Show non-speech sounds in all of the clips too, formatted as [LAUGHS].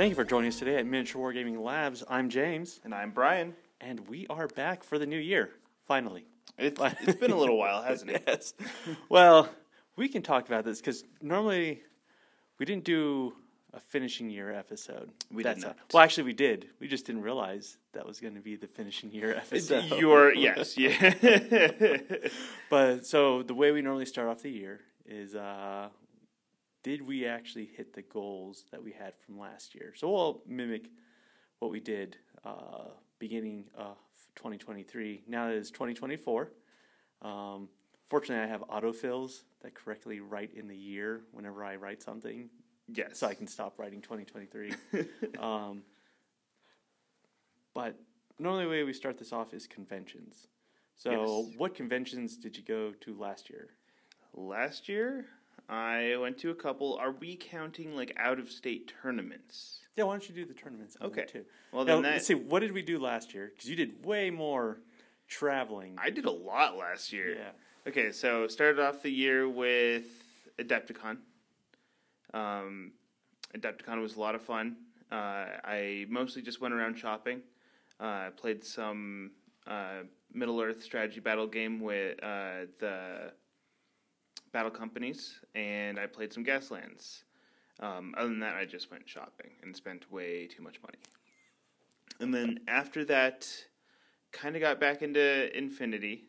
Thank you for joining us today at Miniature Wargaming Labs. I'm James, And I'm Brian. and we are back for the new year, finally. It's, it's been a little while, hasn't it? [LAUGHS] Yes. well, we can talk about this because normally we didn't do a finishing year episode. We did That's not. Well, actually, we did. We just didn't realize that was going to be the finishing year episode. You're yes, yeah. [LAUGHS] But so the way we normally start off the year is uh, did we actually hit the goals that we had from last year? So we'll mimic what we did uh, beginning of 2023. Now that it's 2024. Um, fortunately, I have autofills that correctly write in the year whenever I write something, yes. so I can stop writing 2023. [LAUGHS] um, but normally the way we start this off is conventions. So, Yes. what conventions did you go to last year? Last year, I went to a couple. Are we counting like out of state tournaments? Yeah, why don't you do the tournaments? on there, Okay. too. Well, Now, then let's see. What did we do last year? Because you did way more traveling. I did a lot last year. yeah. Okay, so started off the year with Adepticon. Um, Adepticon was a lot of fun. Uh, I mostly just went around shopping. Uh, I played some uh, Middle Earth strategy battle game with uh, the battle companies, and I played some Gaslands. Um, other than that, I just went shopping and spent way too much money. And then after that, kind of got back into Infinity.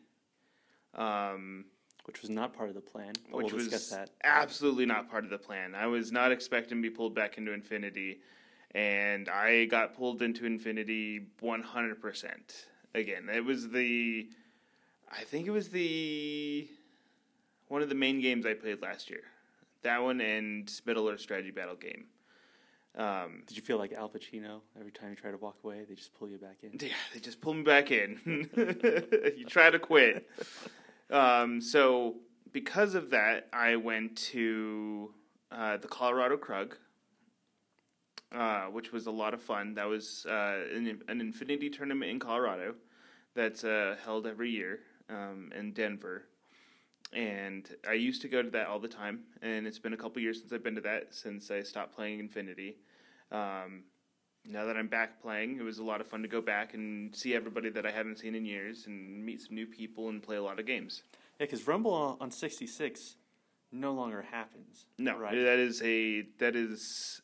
Um, Which was not part of the plan. But which we'll was discuss that. absolutely not part of the plan. I was not expecting to be pulled back into Infinity, and I got pulled into Infinity 100%. Again, it was the, I think it was the, one of the main games I played last year. That one and Middle Earth Strategy Battle game. Um, Did you feel like Al Pacino every time you try to walk away? They just pull you back in. yeah, they just pull me back in. [LAUGHS] you try to quit. Um, so because of that, I went to uh, the Colorado Krug, uh, which was a lot of fun. That was uh, an, an Infinity tournament in Colorado that's uh, held every year um, in Denver. And I used to go to that all the time, and it's been a couple years since I've been to that since I stopped playing Infinity. Um, now that I'm back playing, it was a lot of fun to go back and see everybody that I haven't seen in years and meet some new people and play a lot of games. Yeah, because Rumble on on 66 no longer happens. No, Right. that is a that is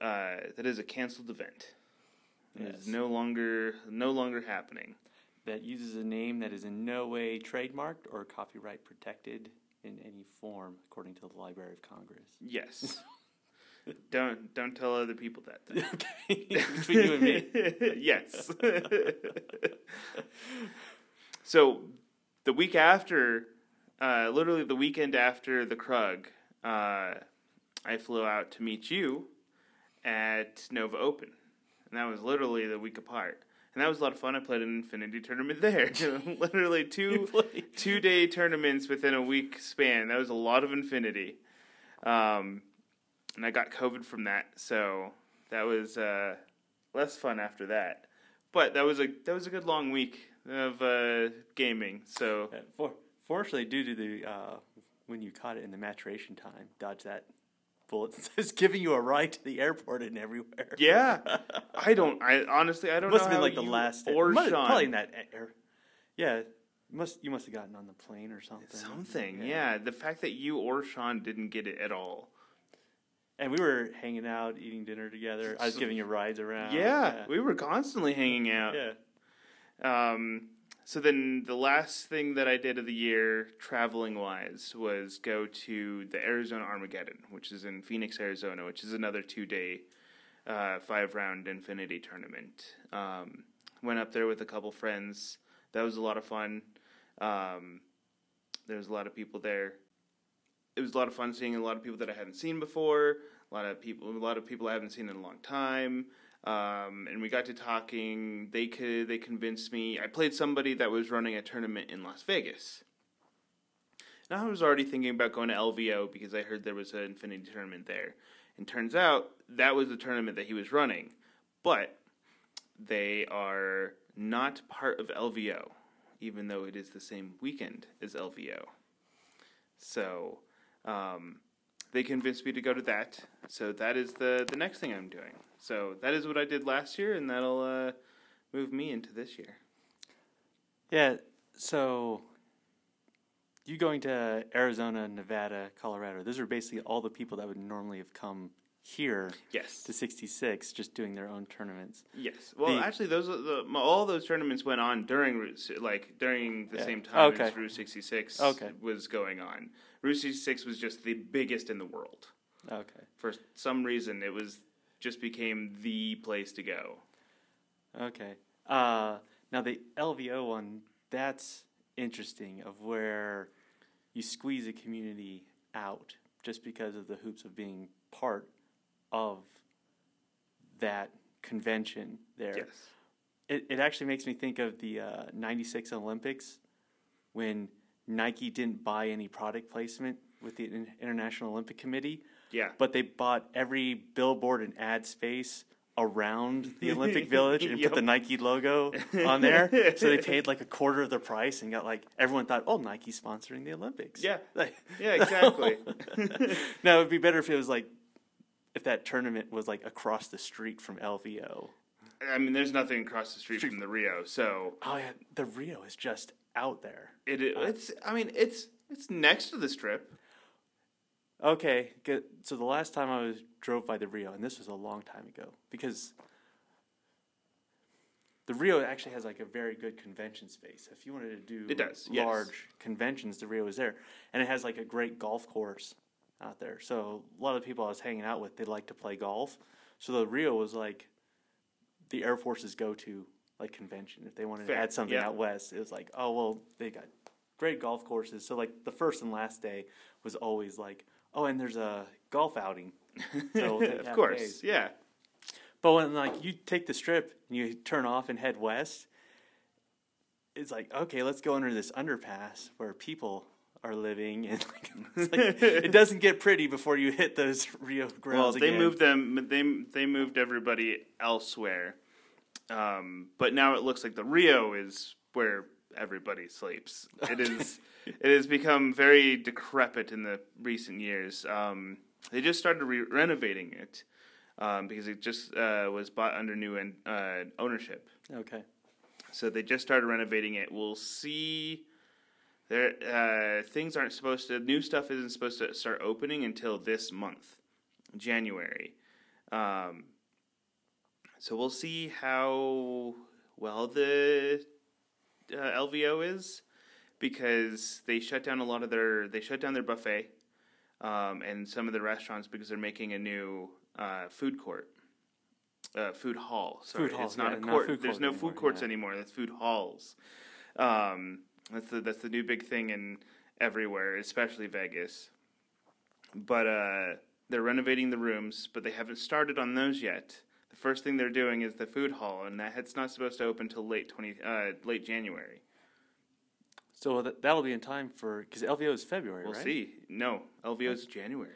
uh, that is a canceled event. It Yes. is no longer no longer happening. That uses a name that is in no way trademarked or copyright protected in any form, according to the Library of Congress. Yes. [LAUGHS] don't don't tell other people that. Then. [LAUGHS] okay, [LAUGHS] between you and me. yes. so the week after, uh, literally the weekend after the Krug, uh, I flew out to meet you at Nova Open, and that was literally the week apart. And that was a lot of fun. I played an Infinity tournament [LAUGHS] there. [LAUGHS] literally two [LAUGHS] two day tournaments within a week span. That was a lot of Infinity. Um, and I got COVID from that, so that was uh, less fun after that. But that was a that was a good long week of uh, gaming. So For, fortunately, due to the uh, when you caught it in the maturation time, dodge that bullet. [LAUGHS] It's giving you a ride to the airport and everywhere. yeah, [LAUGHS] I don't. I honestly I don't It must know have been like the last or Sean probably in that air. Yeah, must you must have gotten on the plane or something. something. Yeah. the fact that you or Sean didn't get it at all. And we were hanging out, eating dinner together. I was giving you rides around. yeah, we were constantly hanging out. yeah. Um, so then the last thing that I did of the year, traveling wise, was go to the Arizona Armageddon, which is in Phoenix, Arizona, which is another two day, uh, five round Infinity tournament. Um, went up there with a couple friends. That was a lot of fun. Um, there was a lot of people there. It was a lot of fun seeing a lot of people that I hadn't seen before. A lot of people, a lot of people I haven't seen in a long time um, and we got to talking. They could they convinced me. I played somebody that was running a tournament in Las Vegas. Now I was already thinking about going to LVO because I heard there was an Infinity tournament there. And turns out that was the tournament that he was running, but they are not part of LVO, even though it is the same weekend as LVO. So um, they convinced me to go to that. So that is the the next thing I'm doing. So that is what I did last year, and that'll uh, move me into this year. Yeah. So you going to Arizona, Nevada, Colorado? Those are basically all the people that would normally have come here Yes. to 66, just doing their own tournaments. Yes. Well, The- actually, those are the all those tournaments went on during Route like during the Yeah. same time Okay. as Route 66 Okay. was going on. Route 66 was just the biggest in the world. Okay. For some reason, it was just became the place to go. Okay. Uh, now the LVO one, that's interesting. Of where you squeeze a community out just because of the hoops of being part of that convention there. Yes. It it actually makes me think of the uh, '96 Olympics when Nike didn't buy any product placement with the In- International Olympic Committee, Yeah. but they bought every billboard and ad space around [LAUGHS] the Olympic Village and Yep. put the Nike logo on there. so they paid like a quarter of the price and got like everyone thought, oh, Nike's sponsoring the Olympics. Yeah. [LAUGHS] Like, Yeah, exactly. [LAUGHS] now it'd be better if it was like if that tournament was like across the street from LVO. I mean, there's nothing across the street from the Rio, so Oh yeah, the Rio is just out there. it uh, it's. I mean, it's it's next to the strip. Okay, good. So the last time I was drove by the Rio, and this was a long time ago, because the Rio actually has like a very good convention space. If you wanted to do It does, yes. large conventions, the Rio is there, and it has like a great golf course out there. So a lot of the people I was hanging out with, they like to play golf. So the Rio was like the Air Force's go-to like convention. If they wanted Fair, to add something yeah. out west, it was like, oh well, they got great golf courses. So like the first and last day was always like, oh, and there's a golf outing. [LAUGHS] So of course, days. yeah. But when like you take the strip and you turn off and head west, it's like okay, let's go under this underpass where people are living, [LAUGHS] and like, it's like, it [LAUGHS] doesn't get pretty before you hit those Rio grounds. Well, they again. moved them. They they moved everybody elsewhere, um, but now it looks like the Rio is where everybody sleeps. It is. It has become very decrepit in the recent years. Um, they just started re- renovating it um, because it just uh, was bought under new en- uh, ownership. Okay. So they just started renovating it. We'll see. There, uh, things aren't supposed to. New stuff isn't supposed to start opening until this month, January. Um, so we'll see how well the uh, LVO is, because they shut down a lot of their. They shut down their buffet, um, and some of the restaurants because they're making a new uh, food court. Uh, food hall. Sorry, Food hall, it's not yeah, a not court. food There's court no anymore, food courts yeah. anymore. That's food halls. Um, that's the that's the new big thing in everywhere, especially Vegas. But uh, they're renovating the rooms, but they haven't started on those yet. The first thing they're doing is the food hall, and that's not supposed to open till late twenty uh, late January. So that that'll be in time for because LVO is February, We'll right? see. No, LVO is January.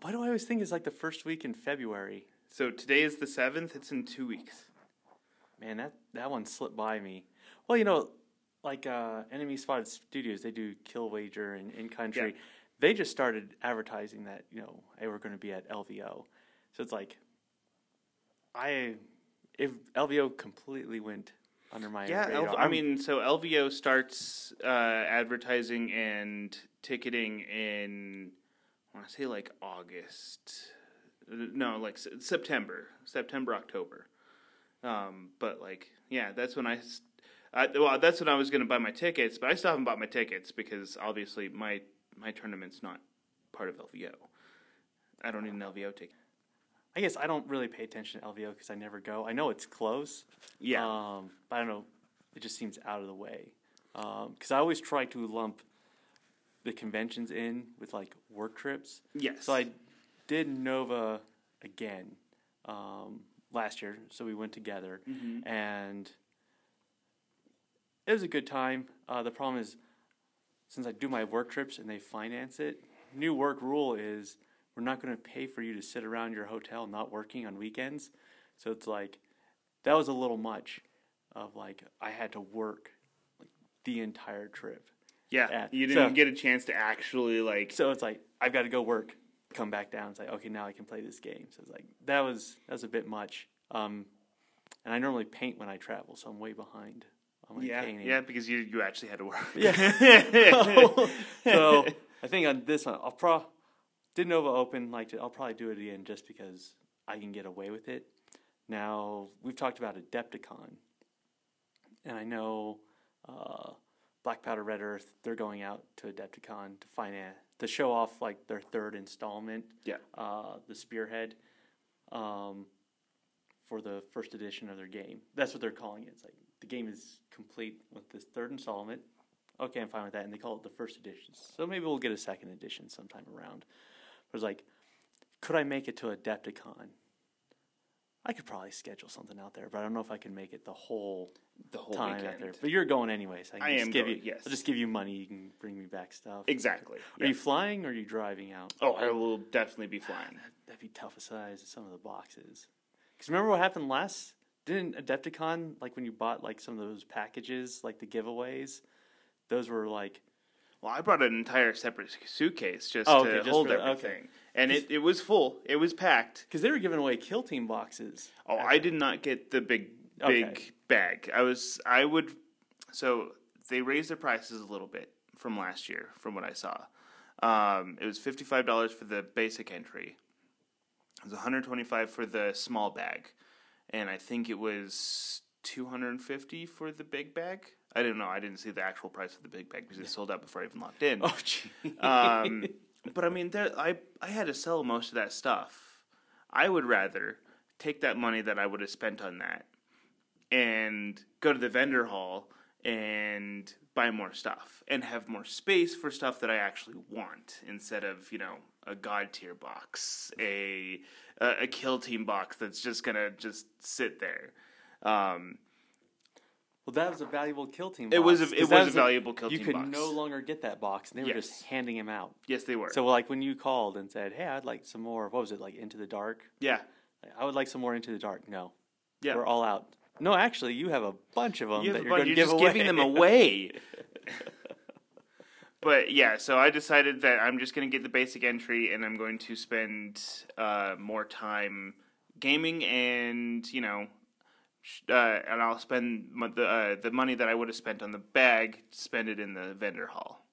Why do I always think it's like the first week in February? So today is the seventh. It's in two weeks. Man, that that one slipped by me. Well, you know, like uh, Enemy Spotted Studios, they do Kill Wager and In Country. Yeah. They just started advertising that you know hey, we're going to be at LVO, so it's like I if LVO completely went under my Yeah, I mean, so LVO starts uh, advertising and ticketing in, I want to say like August. No, like S- September, September, October. Um, but like, yeah, that's when I- well, that's when I was going to buy my tickets, but I still haven't bought my tickets because obviously my my tournament's not part of LVO. I don't need an LVO ticket. I guess I don't really pay attention to LVO because I never go. I know it's close. Yeah. Um, but I don't know. It just seems out of the way. Because I always try to lump the conventions in with like work trips. yes. So I did Nova again um, last year. So we went together, Mhm. and it was a good time. Uh, the problem is, since I do my work trips and they finance it, new work rule is we're not going to pay for you to sit around your hotel not working on weekends. So it's like that was a little much. Of like I had to work like the entire trip. yeah. yeah. You didn't So- get a chance to actually like. So it's like I've got to go work come back down. It's like okay, now I can play this game. So it's like that was that was a bit much. Um, and I normally paint when I travel, so I'm way behind on my yeah, painting. yeah, because you you actually had to work. Yeah. [LAUGHS] [LAUGHS] so I think on this one, I'll pro did Nova Open like to, I'll probably do it again just because I can get away with it. Now we've talked about Adepticon, and I know uh, Black Powder Red Earth they're going out to Adepticon to finance to show off like their third installment. Yeah. Uh, the Spearhead. Um, for the first edition of their game. That's what they're calling it. It's like the game is complete with this third installment. Okay, I'm fine with that. And they call it the first edition. So maybe we'll get a second edition sometime around. It's like, could I make it to Adepticon? I could probably schedule something out there, but I don't know if I can make it the whole the whole time weekend. out there. But you're going anyways. I, can I just am give going, you, yes. I'll just give you money. You can bring me back stuff. Exactly. Are you flying or are you driving out? Oh, I will definitely be ah, flying. That'd be tough to size some of the boxes. Because remember what happened last? Didn't Adepticon like when you bought like some of those packages, like the giveaways? Those were like Well, I brought an entire separate suitcase just Oh, okay, to just hold for everything, okay. and it, it was full. It was packed. because they were giving away kill team boxes. Oh, I did not get the big big Okay. bag. I was I would so they raised the prices a little bit from last year, from what I saw. Um, it was fifty five dollars for the basic entry. It was one hundred twenty five for the small bag, and I think it was two hundred and fifty for the big bag. I didn't know. I didn't see the actual price of the big bag because it sold out before I even locked in. [LAUGHS] Oh, gee. Um, [LAUGHS] but I mean, there, I I had to sell most of that stuff. I would rather take that money that I would have spent on that and go to the vendor hall and buy more stuff and have more space for stuff that I actually want instead of you know a god tier box, a a, a kill team box that's just gonna just sit there. Um, well, that was a valuable kill team. It was a- it was a valuable kill team. you could box. no longer get that box, and they were Yes. just handing them out. yes, they were. So like when you called and said, "Hey, I'd like some more," what was it like Into the Dark? yeah, Like, I would like some more Into the Dark. No, yeah. we're all out. No, actually, you have a bunch of them You that you're going to give just away. giving them away. [LAUGHS] but yeah, so I decided that I'm just going to get the basic entry, and I'm going to spend uh, more time gaming, and you know, uh, and I'll spend the uh, the money that I would have spent on the bag, spend it in the vendor hall.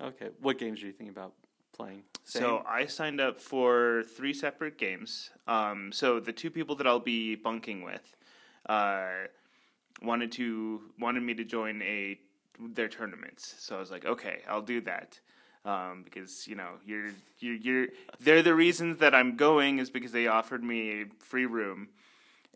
Okay, what games are you thinking about playing? So I signed up for three separate games. Um, so the two people that I'll be bunking with uh, wanted to wanted me to join a their tournaments. So I was like, okay, I'll do that. Um, because you know you're you're you're they're the reasons that I'm going is because they offered me a free room,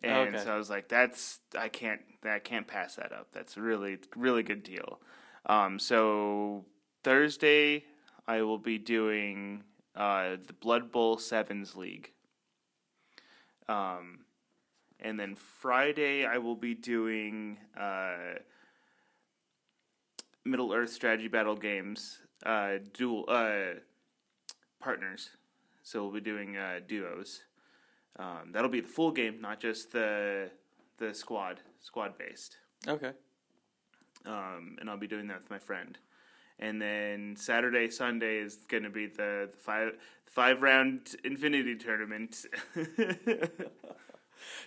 and Okay. so I was like, that's I can't I can't pass that up. That's a really really good deal. Um, so Thursday I will be doing uh, the Blood Bowl Sevens League. Um, and then Friday I will be doing uh, Middle Earth Strategy Battle Games uh, dual uh, partners. So we'll be doing uh, duos. Um, that'll be the full game, not just the the squad squad based Okay. um, and I'll be doing that with my friend. And then Saturday, Sunday is going to be the, the five five round Infinity tournament. [LAUGHS]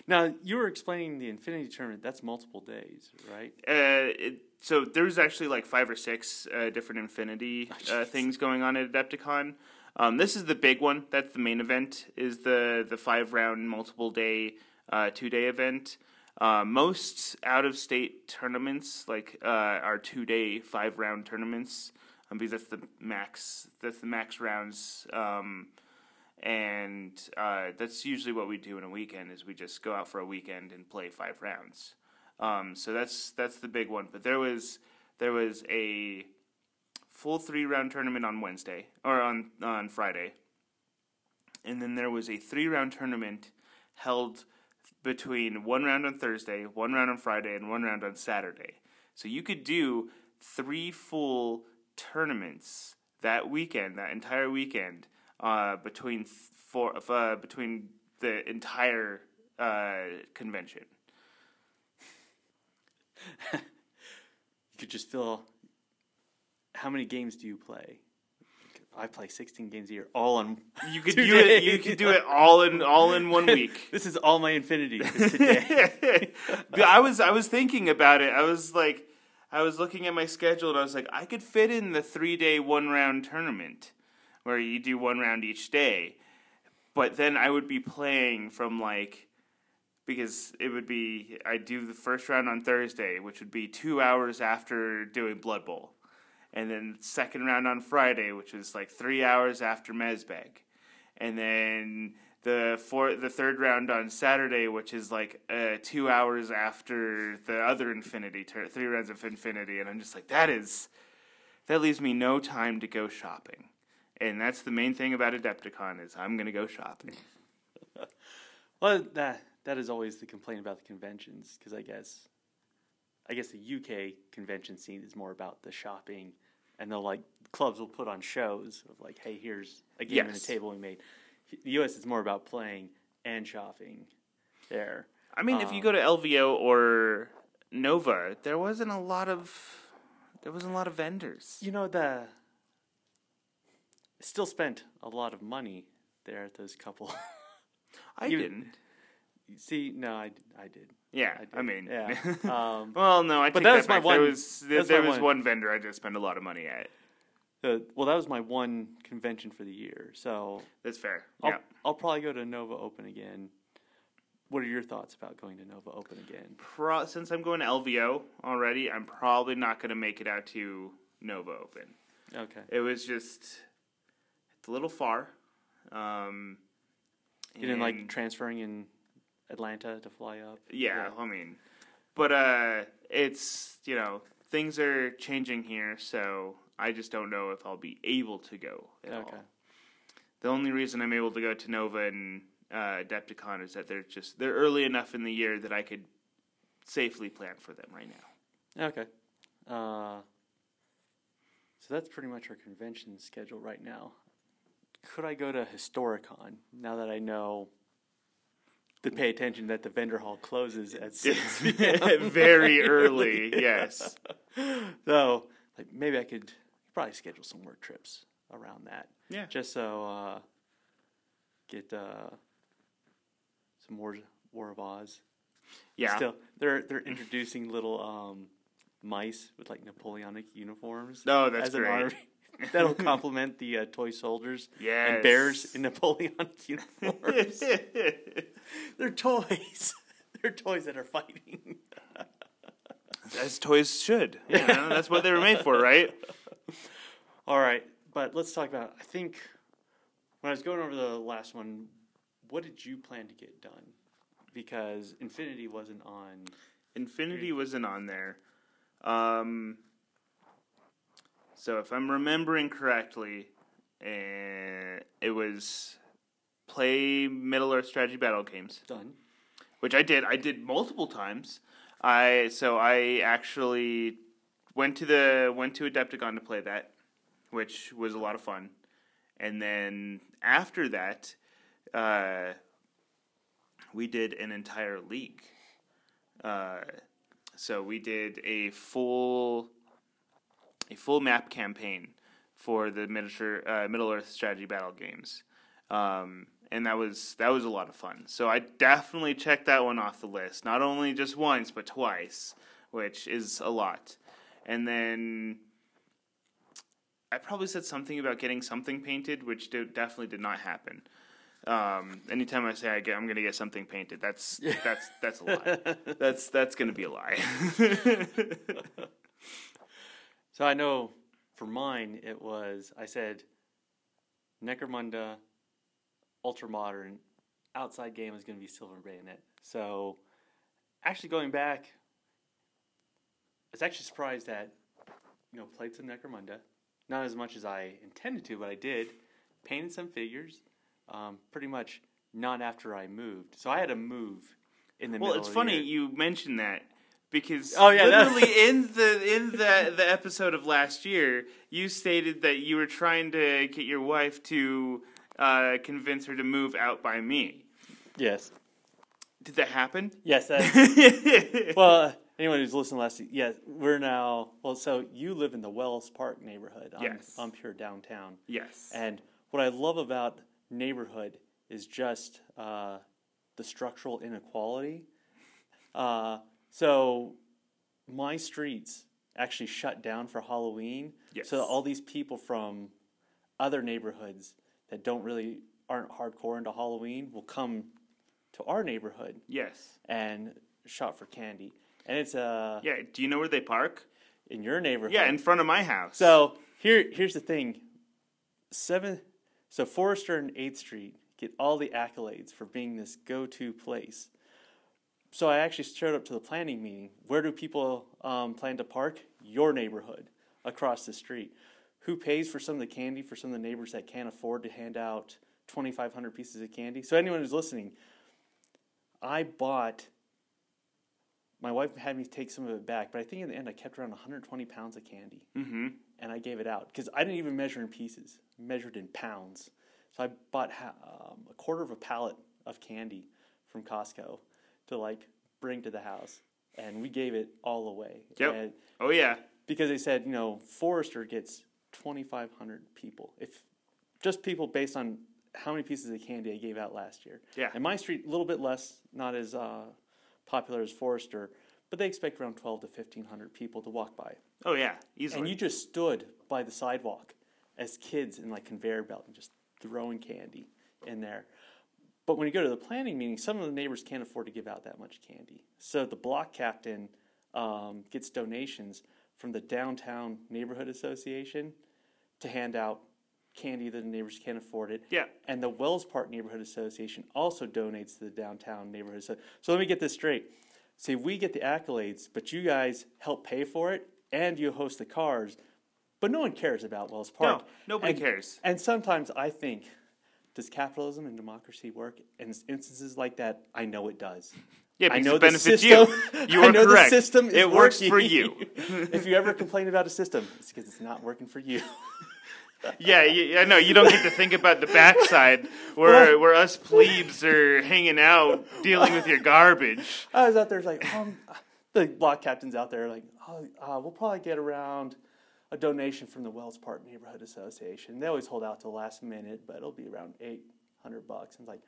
Now you were explaining the Infinity Tournament. That's multiple days, right? uh, it, so there's actually like five or six uh, different Infinity [LAUGHS] uh, things going on at Adepticon. Um, this is the big one. That's the main event. Is the the five round multiple day uh, two day event. Uh, most out of state tournaments like uh, are two day five round tournaments um, because that's the max. That's the max rounds. Um, and uh, that's usually what we do in a weekend is we just go out for a weekend and play five rounds. Um, so that's that's the big one. But there was there was a full three round tournament on Wednesday or on on Friday, and then there was a three round tournament held between one round on Thursday, one round on Friday, and one round on Saturday. So you could do three full tournaments that weekend, that entire weekend, uh, between four, uh, between the entire uh, convention. [LAUGHS] You could just fill. How many games do you play? I play 16 games a year, all on. [LAUGHS] You could do it. You could do it all in all in one week. [LAUGHS] This is all my Infinity [LAUGHS] today. I was I was thinking about it. I was like, I was looking at my schedule and I was like, I could fit in the three day one round tournament where you do one round each day, but then I would be playing from like because it would be I do the first round on Thursday, which would be two hours after doing Blood Bowl, and then second round on Friday, which was like three hours after MESBG, and then the four, the third round on Saturday, which is like uh, two hours after the other Infinity, three rounds of Infinity, and I'm just like that is that leaves me no time to go shopping, and that's the main thing about Adepticon is I'm gonna go shopping. [LAUGHS] well, that that is always the complaint about the conventions because I guess, I guess the UK convention scene is more about the shopping, and they'll like clubs will put on shows of like, hey, here's a game and a table we made. The US is more about playing and shopping. There, I mean, if you Um, go to LVO or Nova, there wasn't a lot of there wasn't a lot of vendors. you know the. Still spent a lot of money there at those couple. I [LAUGHS] didn't. See, no, I, I did. Yeah, I. I, mean, yeah. [LAUGHS] Um, well, no, I But that was my back. There one- was there, there was one- one vendor I did spend a lot of money at. the, well, that was my one convention for the year, so That's fair. I'll, yeah. I'll probably go to Nova Open again. What are your thoughts about going to Nova Open again? Pro- since I'm going to LVO already, I'm probably not going to make it out to Nova Open. Okay. It was just it's a little far. Um, You didn't like transferring in Atlanta to fly up? Yeah, I mean, but uh, it's you know things are changing here, so I just don't know if I'll be able to go at Okay. all. The only reason I'm able to go to Nova and uh, Adepticon is that they're just they're early enough in the year that I could safely plan for them right now. Okay. Uh, so that's pretty much our convention schedule right now. Could I go to Historicon now that I know to pay attention that the vendor hall closes at [LAUGHS] 6 [LAUGHS] Very early, [LAUGHS] yes. So, like, maybe I could probably schedule some work trips around that. Yeah. Just so uh, get uh, some more War of Oz. Yeah. Still, they're they're introducing little um, mice with like Napoleonic uniforms. Oh, that's as an great. army. [LAUGHS] That'll [LAUGHS] complement the uh, toy soldiers Yes. and bears in Napoleonic [LAUGHS] uniforms. They're toys. They're toys that are fighting. As toys should. You know, that's what they were made for, right? All right, but let's talk about. I think when I was going over the last one, what did you plan to get done? Because Infinity wasn't on. Infinity wasn't on there. Um, so if I'm remembering correctly, uh, it was play Middle Earth strategy battle games, Done. which I did. I did multiple times. I so I actually went to the went to Adepticon to play that, which was a lot of fun. And then after that, uh, we did an entire league. Uh, so we did a full a full map campaign for the miniature uh, Middle Earth strategy battle games, um, and that was that was a lot of fun. So I definitely checked that one off the list, not only just once but twice, which is a lot. And then I probably said something about getting something painted, which did, definitely did not happen. Um, anytime I say I get, I'm going to get something painted, that's [LAUGHS] that's that's a lie. [LAUGHS] that's that's going to be a lie. [LAUGHS] So I know for mine it was I said Necromunda, Ultra Modern, outside game is going to be Silver Bayonet. So actually going back, I was actually surprised that you know played some Necromunda, not as much as I intended to, but I did. Painted some figures, um, pretty much not after I moved. So I had to move in the well, middle. it's of the funny you mentioned that because Oh, yeah, that- literally in the in the the episode of last year, you stated that you were trying to get your wife to uh, convince her to move out by me. Yes. Did that happen? Yes. That, [LAUGHS] well, anyone who's listened last, year, yes, we're now. Well, so you live in the Wells Park neighborhood. I'm, Yes. I'm pure downtown. Yes. And what I love about neighborhood is just uh, the structural inequality. Uh, so my streets actually shut down for Halloween. Yes. So all these people from other neighborhoods that don't really aren't hardcore into Halloween will come to our neighborhood yes. and shop for candy. And it's uh, Yeah. Do you know where they park? in your neighborhood. Yeah, in front of my house. So here, here's the thing. Seven, so Forrester and Eighth Street get all the accolades for being this go-to place. So I actually showed up to the planning meeting. Where do people um, plan to park? Your neighborhood, across the street. Who pays for some of the candy for some of the neighbors that can't afford to hand out 2,500 pieces of candy? So anyone who's listening, I bought. My wife had me take some of it back, but I think in the end I kept around 120 pounds of candy mm-hmm. and I gave it out because I didn't even measure in pieces, measured in pounds. So I bought ha- um, a quarter of a pallet of candy from Costco to like bring to the house, and we gave it all away. Yep. And Oh yeah. because they said, you know, Forrester gets 2,500 people. If just people based on how many pieces of candy I gave out last year. Yeah. And my street, a little bit less, not as uh, popular as Forrester, but they expect around 12 to 1,500 people to walk by. Oh yeah. Easily. And you just stood by the sidewalk as kids in like conveyor belt and just throwing candy in there. But when you go to the planning meeting, some of the neighbors can't afford to give out that much candy. So the block captain um, gets donations from the downtown neighborhood association to hand out candy that the neighbors can't afford it. yeah. And the Wells Park Neighborhood Association also donates to the downtown neighborhood. So, so let me get this straight. See, we get the accolades, but you guys help pay for it, and you host the cars, but no one cares about Wells Park. No, nobody And- cares. And sometimes I think, does capitalism and democracy work? In instances like that, I know it does. [LAUGHS] Yeah, I because know it the benefits system. you. [LAUGHS] You I are know correct. the system it works working. for you. [LAUGHS] if you ever complain about a system, it's because it's not working for you. Yeah, yeah, I know. You don't get to think about the backside where where us plebes are hanging out dealing with your garbage. I was out there like, um, the block captain's out there like, oh, uh, we'll probably get around a donation from the Wells Park Neighborhood Association. They always hold out to the last minute, but it'll be around eight hundred bucks. And it's like,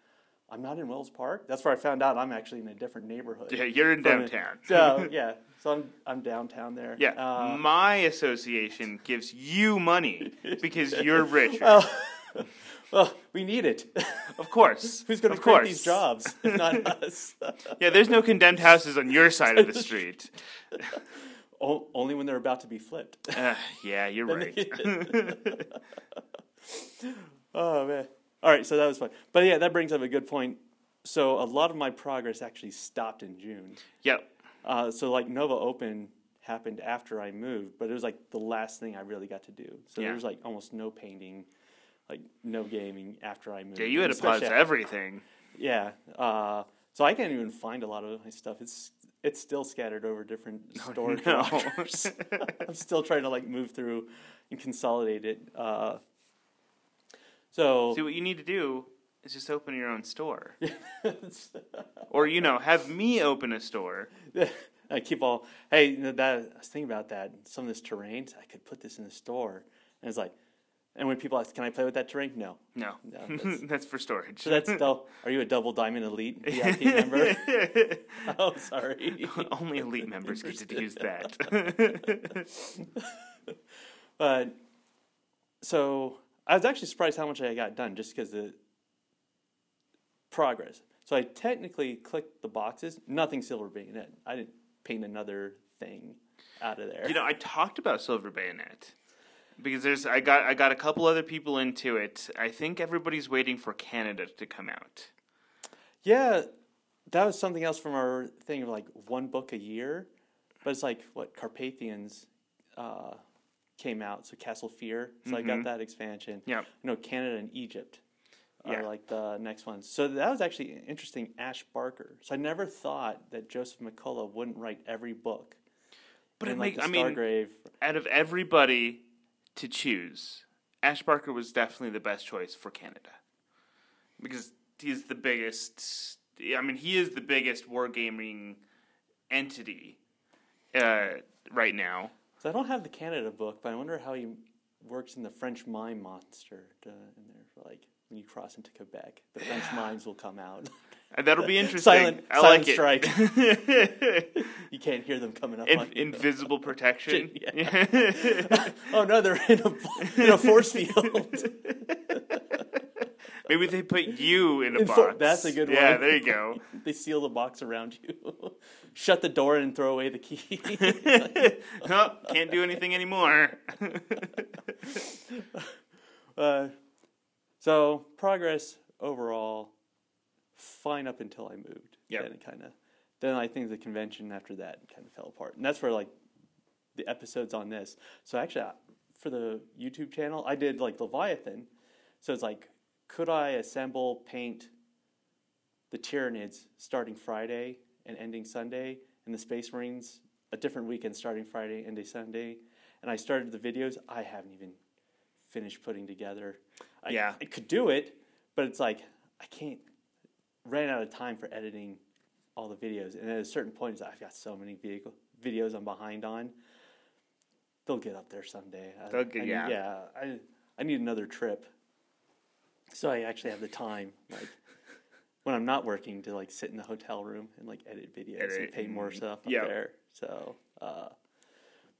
I'm not in Wells Park. That's where I found out I'm actually in a different neighborhood. Yeah, you're in it. downtown. [LAUGHS] So [LAUGHS] yeah, so I'm I'm downtown there. Yeah, Uh, my association gives you money [LAUGHS] because you're rich. well, well, we need it. of course. Who's going to create course. these jobs if not us? Yeah, there's no condemned houses on your side of the street. O- Only when they're about to be flipped. Uh, [LAUGHS] yeah, you're right. [LAUGHS] Oh man. All right, so that was fun. But yeah, that brings up a good point. So a lot of my progress actually stopped in June. yep. Uh, so like Nova Open happened after I moved, but it was like the last thing I really got to do. So Yeah. there was like almost no painting, like no gaming after I moved. Yeah, you had to pause everything. Yeah. Uh, so I can't even find a lot of my stuff. It's it's still scattered over different storage [LAUGHS] no. [LAUGHS] I'm still trying to like move through and consolidate it. Uh, so See, what you need to do is just open your own store. [LAUGHS] or, you know, have me open a store. I keep all. Hey, that I was thinking about that. Some of this terrain, I could put this in the store, and it's like, and when people ask, "Can I play with that terrain?" No. No, No, [LAUGHS] that's- that's for storage. So that's still. Are you a double diamond elite [LAUGHS] VIP member? [LAUGHS] oh, sorry. Only elite members get to use that. But so I was actually surprised how much I got done just because the progress. So I technically clicked the boxes. Nothing silver bayonet. I didn't paint another thing out of there. you know, I talked about Silver Bayonet because there's I got I got a couple other people into it. I think everybody's waiting for Canada to come out. Yeah, that was something else from our thing of like one book a year, but it's like what Carpathians uh, came out, so Castle Fear. So I got that expansion. Yep. You know, Canada and Egypt Yeah. are like the next ones. So that was actually interesting. Ash Barker. So I never thought that Joseph McCullough wouldn't write every book. But in it like make, the I mean, Stargrave. out of everybody to choose, Ash Barker was definitely the best choice for Canada because he's the biggest. I mean, he is the biggest wargaming entity uh, right now. So I don't have the Canada book, but I wonder how he works in the French mime monster to, in there. Like when you cross into Quebec, the French mimes will come out. [LAUGHS] That'll be interesting. Silent- I silent like strike. it. [LAUGHS] you can't hear them coming up In, you. invisible protection. [LAUGHS] Yeah. [LAUGHS] oh no, they're in a in a force field. Maybe they put you in a In for- box. that's a good Yeah, one. Yeah, there you go. they seal the box around you, shut the door, and throw away the key. oh, can't do anything anymore. uh, so progress overall, fine up until I moved. Yep. Then it kind of, then I think the convention after that kind of fell apart, and that's where like the episodes on this. So actually, I- for the YouTube channel, I did like Leviathan. So it's like, could I assemble, paint the Tyranids starting Friday and ending Sunday, and the Space Marines a different weekend starting Friday, ending Sunday? And I started the videos. I haven't even finished putting together. I, Yeah. I could do it, but it's like I can't. Ran out of time for editing all the videos, and at a certain point, I've got so many vehicle videos I'm behind on. They'll get up there someday. I- They'll get- I yeah. yeah. I I need another trip, so I actually have the time, like when I'm not working, to like sit in the hotel room and like edit videos Edit and paint more and- stuff up there. So uh,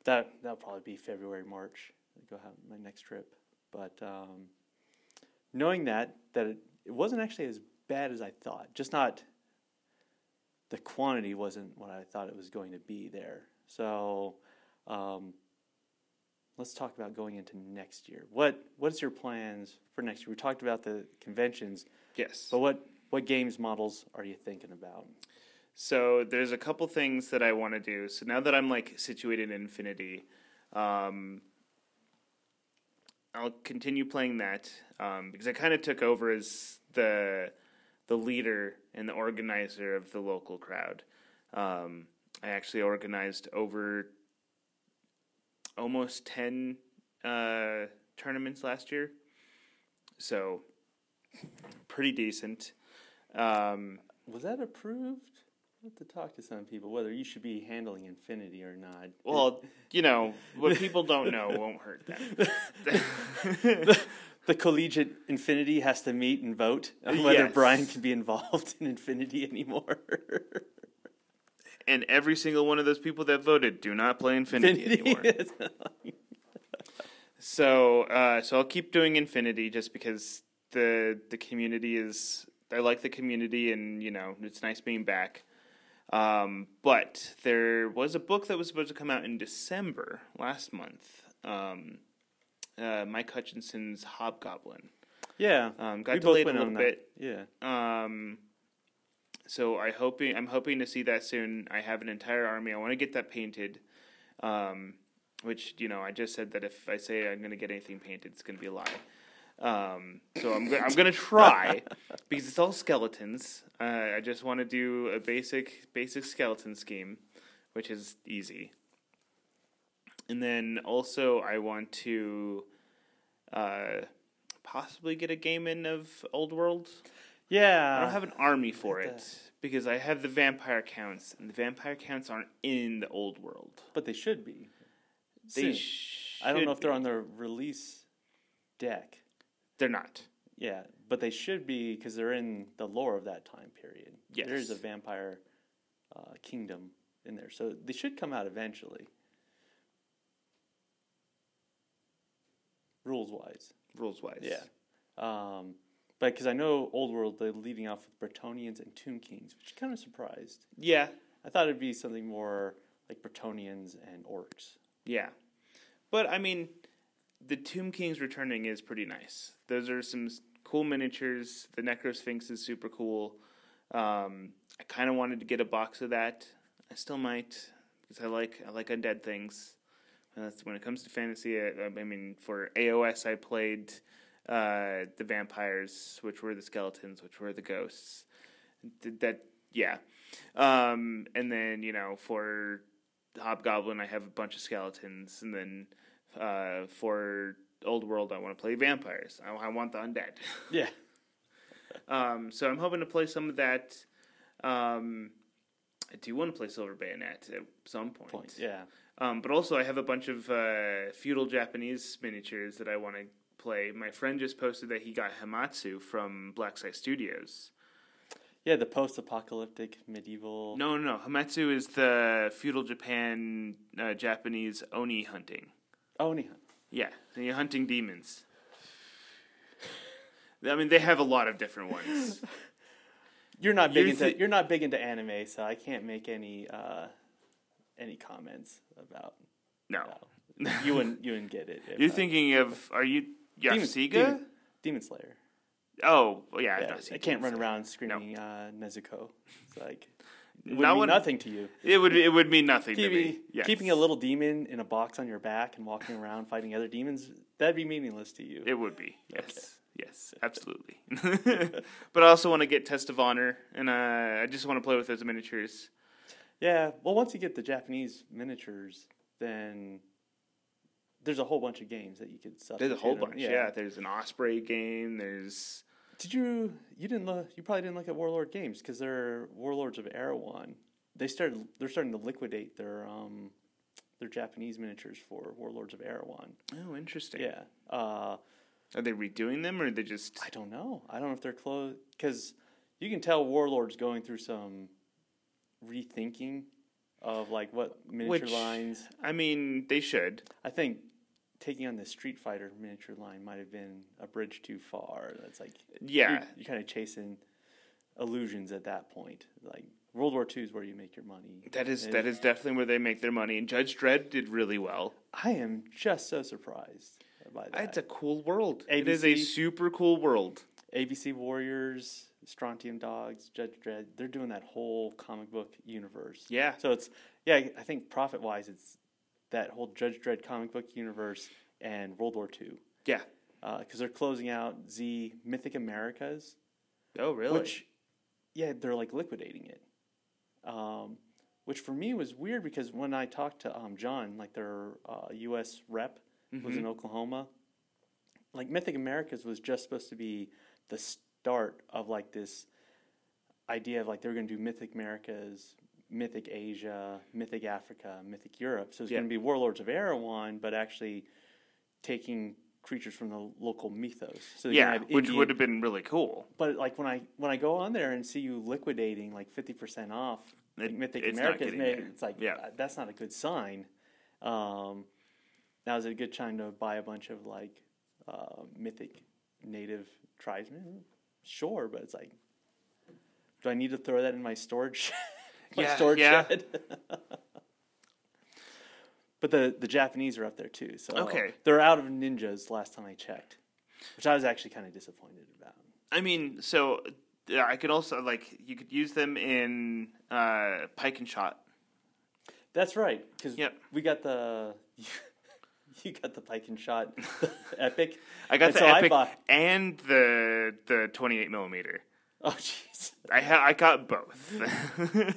that that'll probably be February, March. Go have my next trip, but um, knowing that that it, it wasn't actually as bad as I thought. Just not the quantity wasn't what I thought it was going to be there. So um, let's talk about going into next year. What what's your plans for next year? We talked about the conventions, yes. but what what games models are you thinking about? So there's a couple things that I want to do. So now that I'm like situated in Infinity, um, I'll continue playing that um, because I kind of took over as the the leader and the organizer of the local crowd. Um, I actually organized over almost ten uh, tournaments last year, so pretty decent. Um, Was that approved? I have to talk to some people whether you should be handling Infinity or not. Well, you know, what people don't know [LAUGHS] won't hurt them. [LAUGHS] the, collegiate Infinity has to meet and vote on whether Yes. Brian can be involved [LAUGHS] in Infinity anymore. and every single one of those people that voted do not play Infinity, anymore. [LAUGHS] So, uh, so I'll keep doing Infinity just because the the community is. I like the community, and you know, it's nice being back. Um, but there was a book that was supposed to come out in December last month. Um, uh, Mike Hutchinson's Hobgoblin. yeah, Um, got we delayed a little bit. that. Yeah, Um, so I hoping I'm hoping to see that soon. I have an entire army. I want to get that painted. Um, which you know, I just said that if I say I'm going to get anything painted, it's going to be a lie. Um, so I'm go- I'm going to try [LAUGHS] because it's all skeletons. Uh, I just want to do a basic basic skeleton scheme, which is easy. And then also I want to uh, possibly get a game in of Old World. yeah. I don't have an army for it because I have the vampire counts, and the vampire counts aren't in the old world. but they should be. They Soon. I don't know should if they're be. on the release deck. They're not. Yeah, but they should be because they're in the lore of that time period. Yes. There's a vampire uh, kingdom in there, so they should come out eventually. Rules wise, Rules wise. yeah. Um, but because I know Old World, they're leading off with Bretonnians and Tomb Kings, which kind of surprised. Yeah. I thought it'd be something more like Bretonnians and Orcs. Yeah. But I mean, the Tomb Kings returning is pretty nice. Those are some cool miniatures. The Necro Sphinx is super cool. Um, I kind of wanted to get a box of that. I still might because I like I like undead things. That's when it comes to fantasy. I, I mean, for AOS, I played uh, the vampires, which were the skeletons, which were the ghosts. Did that, yeah. Um, and then you know for Hobgoblin, I have a bunch of skeletons, and then uh, for Old World, I want to play vampires. I, I want the undead. [LAUGHS] Yeah. um, so I'm hoping to play some of that. Um, I do want to play Silver Bayonet at some point. Point. Yeah. Um, but also, I have a bunch of uh, feudal Japanese miniatures that I want to play. My friend just posted that he got Hamatsu from Black Site Studios. Yeah, the post-apocalyptic medieval. No, no, no. Hamatsu is the feudal Japan uh, Japanese oni hunting. Oh, Nihon. Yeah, and you're hunting demons. I mean, they have a lot of different ones. [LAUGHS] You're not big You're into you're not big into anime, so I can't make any uh, any comments about. No, no. you wouldn't you wouldn't get it. you're uh, thinking of are you Demon- Yasuga? Demon, Demon Slayer. Oh, well, yeah, Yeah, seen I can't Demon run Slayer. around screaming uh, Nezuko. It's like it would That mean nothing to you. It would it would mean nothing to Keeping, me. Yes. keeping a little demon in a box on your back and walking around fighting other demons, that'd be meaningless to you. It would be yes, yes, absolutely. [LAUGHS] but I also want to get Test of Honor, and uh, I just want to play with those miniatures. Yeah, well, once you get the Japanese miniatures, then there's a whole bunch of games that you could substitute. There's a whole bunch. Yeah. there's an Osprey game. There's Did you? You didn't look. You probably didn't look at Warlord Games because they're Warlords of Erewhon. They started. They're starting to liquidate their um, their Japanese miniatures for Warlords of Erewhon. oh, interesting. Yeah. Uh, Are they redoing them, or are they just? I don't know. I don't know if they're close because you can tell Warlords going through some rethinking of like what miniature Which- lines. I mean, they should. I think taking on the Street Fighter miniature line might have been a bridge too far. That's like Yeah, you're, you're kind of chasing illusions at that point. Like World War II is where you make your money. that is And that is definitely where they make their money. And Judge Dredd did really well. I am just so surprised by that. It's a cool world. It is a super cool world. ABC Warriors, Strontium Dogs, Judge Dredd. They're doing that whole comic book universe. Yeah. So it's yeah. I think profit wise, it's that whole Judge Dredd comic book universe and World War II. Yeah. because they're closing out Z Mythic Americas, Oh, really? which yeah, they're like liquidating it. Um, which for me was weird because when I talked to um, John, like their uh, U.S. rep was in Oklahoma, like Mythic Americas was just supposed to be the start of like this idea of like they were going to do Mythic Americas, Mythic Asia, Mythic Africa, Mythic Europe. So it's Yeah. going to be Warlords of Erewhon, but actually taking creatures from the local mythos. So yeah, have which Indian- would have been really cool. but like when I when I go on there and see you liquidating like fifty percent off like It- Mythic Americas, made, it's like Yeah. uh, that's not a good sign. Um, now is it a good time to buy a bunch of like uh, Mythic native tribesmen? Sure, but it's like, do I need to throw that in my storage? [LAUGHS] my Yeah, storage yeah. shed. [LAUGHS] but the the Japanese are up there too, so Okay. they're out of ninjas. Last time I checked, which I was actually kind of disappointed about. I mean, so I could also like you could use them in uh, pike and shot. That's right, because Yep. we got the [LAUGHS] [LAUGHS] you got the pike and shot [LAUGHS] epic. I got And the so epic bought- and the the twenty eight millimeter. Oh jeez. I ha- I got both.